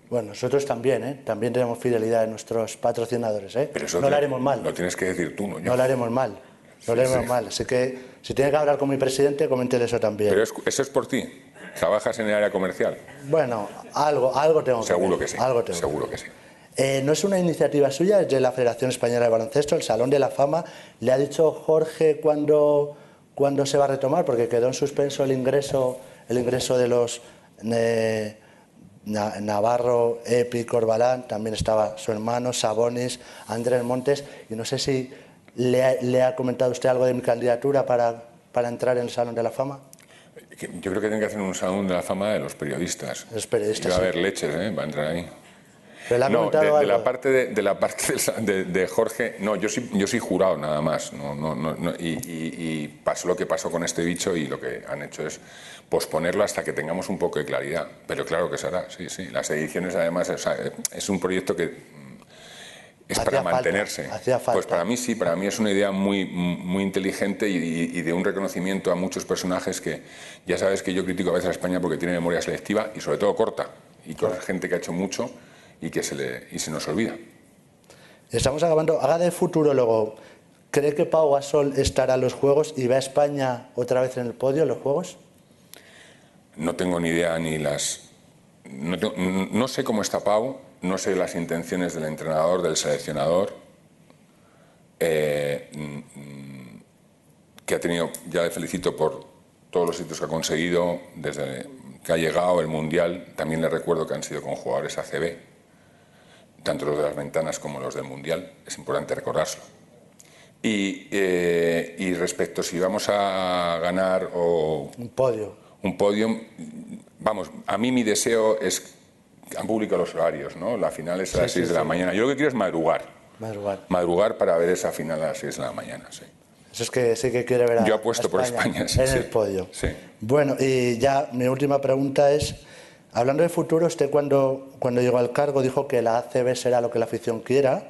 Bueno, nosotros también, ¿eh? También tenemos fidelidad en nuestros patrocinadores, ¿eh? Pero eso no lo haremos mal. Lo tienes que decir tú, ¿no? Yo. No lo haremos mal. No sí, lo haremos sí. mal. Así que si tiene que hablar con mi presidente, coméntele eso también. Pero es, eso es por ti. ¿Trabajas en el área comercial? Bueno, algo, algo tengo Seguro que, que sí. Algo tengo Seguro que sí. Eh, no es una iniciativa suya, es de la Federación Española de Baloncesto, el Salón de la Fama. ¿Le ha dicho Jorge cuándo, cuándo se va a retomar? Porque quedó en suspenso el ingreso, el ingreso de los eh, Navarro, Epi, Corbalán, también estaba su hermano, Sabonis, Andrés Montes, y no sé si le ha, le ha comentado usted algo de mi candidatura para para entrar en el Salón de la Fama? Yo creo que tienen que hacer un Salón de la Fama de los periodistas. Los periodistas. Y va a sí. haber leches, ¿eh? Va a entrar ahí. Pero le ha No, de, la parte de, de la parte de, de Jorge, no, yo soy, yo soy jurado nada más, no, no, no, no, y, y- y pasó lo que pasó con este bicho y lo que han hecho es posponerlo hasta que tengamos un poco de claridad. Pero claro que se hará, sí, sí. Las ediciones además o sea, es un proyecto que mm, es Hacía para mantenerse. falta. Pues para mí sí, para mí es una idea muy, muy inteligente y, de un reconocimiento a muchos personajes que ya sabes que yo critico a veces a España porque tiene memoria selectiva y sobre todo corta y con gente que ha hecho mucho y que se, le, y se nos olvida. Estamos acabando. Haga de futurólogo. ¿Cree que Pau Gasol estará en los Juegos y va a España otra vez en el podio en los Juegos? No tengo ni idea ni las... No, tengo- no sé cómo está Pau, no sé las intenciones del entrenador, del seleccionador, eh, que ha tenido, ya le felicito por todos los sitios que ha conseguido, desde que ha llegado el Mundial, también le recuerdo que han sido con jugadores ACB, tanto los de las ventanas como los del Mundial, es importante recordárselo. Y, eh, y respecto si vamos a ganar o Un podio. un podio, vamos, a mí mi deseo es, han publicado los horarios, ¿no? La final es a las sí, 6 de la mañana. Yo lo que quiero es madrugar, Madrugar. madrugar para ver esa final a las 6 de la mañana, sí. Eso es que sí que quiere ver a Yo apuesto a por España, sí, en sí. el podio. Sí. Bueno, y ya mi última pregunta es, hablando de futuro, usted cuando, cuando llegó al cargo dijo que la ACB será lo que la afición quiera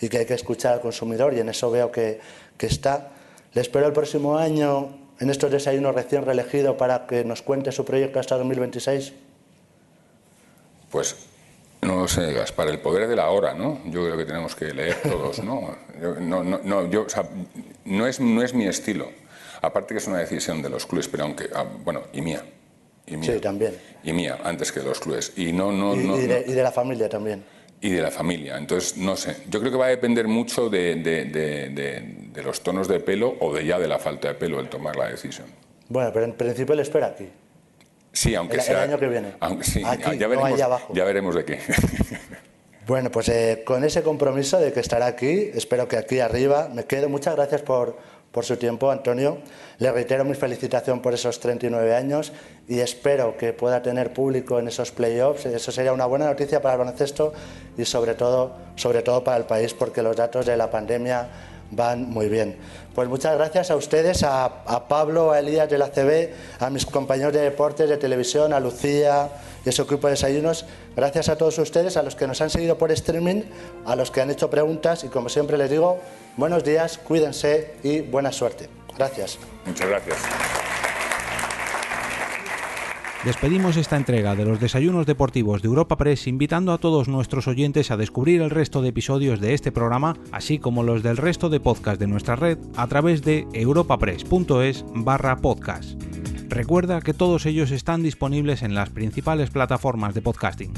y que hay que escuchar al consumidor y en eso veo que, que está. Le espero el próximo año en estos desayunos recién reelegido para que nos cuente su proyecto hasta 2026. Pues no lo sé, Gaspar, el poder de la hora, ¿no? Yo creo que tenemos que leer todos, ¿no? Yo, no, no, no, yo, o sea, no, es, no es mi estilo. Aparte que es una decisión de los clubes, pero aunque, ah, bueno, y mía. Y mía. Sí, también. Y mía, antes que los clubes. Y no, no, y, no, y de, no- y de la familia también. y de la familia. Entonces, no sé. Yo creo que va a depender mucho de, de- de- los tonos de pelo o de ya de la falta de pelo el tomar la decisión. Bueno, pero en principio le espera aquí. Sí, aunque El- el sea. año que viene. Aunque, sí, Aquí, ya, no veremos, allá abajo. ya veremos de qué. Bueno, pues eh, con ese compromiso de que estará aquí, espero que aquí arriba me quedo. Muchas gracias por, por su tiempo, Antonio. Le reitero mi felicitación por esos 39 años y espero que pueda tener público en esos playoffs. Eso sería una buena noticia para el baloncesto y sobre todo, sobre todo para el país, porque los datos de la pandemia van muy bien. Pues muchas gracias a ustedes, a, a Pablo, a Elías de la CB, a mis compañeros de deportes, de televisión, a Lucía y a su equipo de desayunos. Gracias a todos ustedes, a los que nos han seguido por streaming, a los que han hecho preguntas y como siempre les digo, buenos días, cuídense y buena suerte. Gracias. Muchas gracias. Despedimos esta entrega de los desayunos deportivos de Europa Press invitando a todos nuestros oyentes a descubrir el resto de episodios de este programa, así como los del resto de podcast de nuestra red a través de europapress.es barra podcast. Recuerda que todos ellos están disponibles en las principales plataformas de podcasting.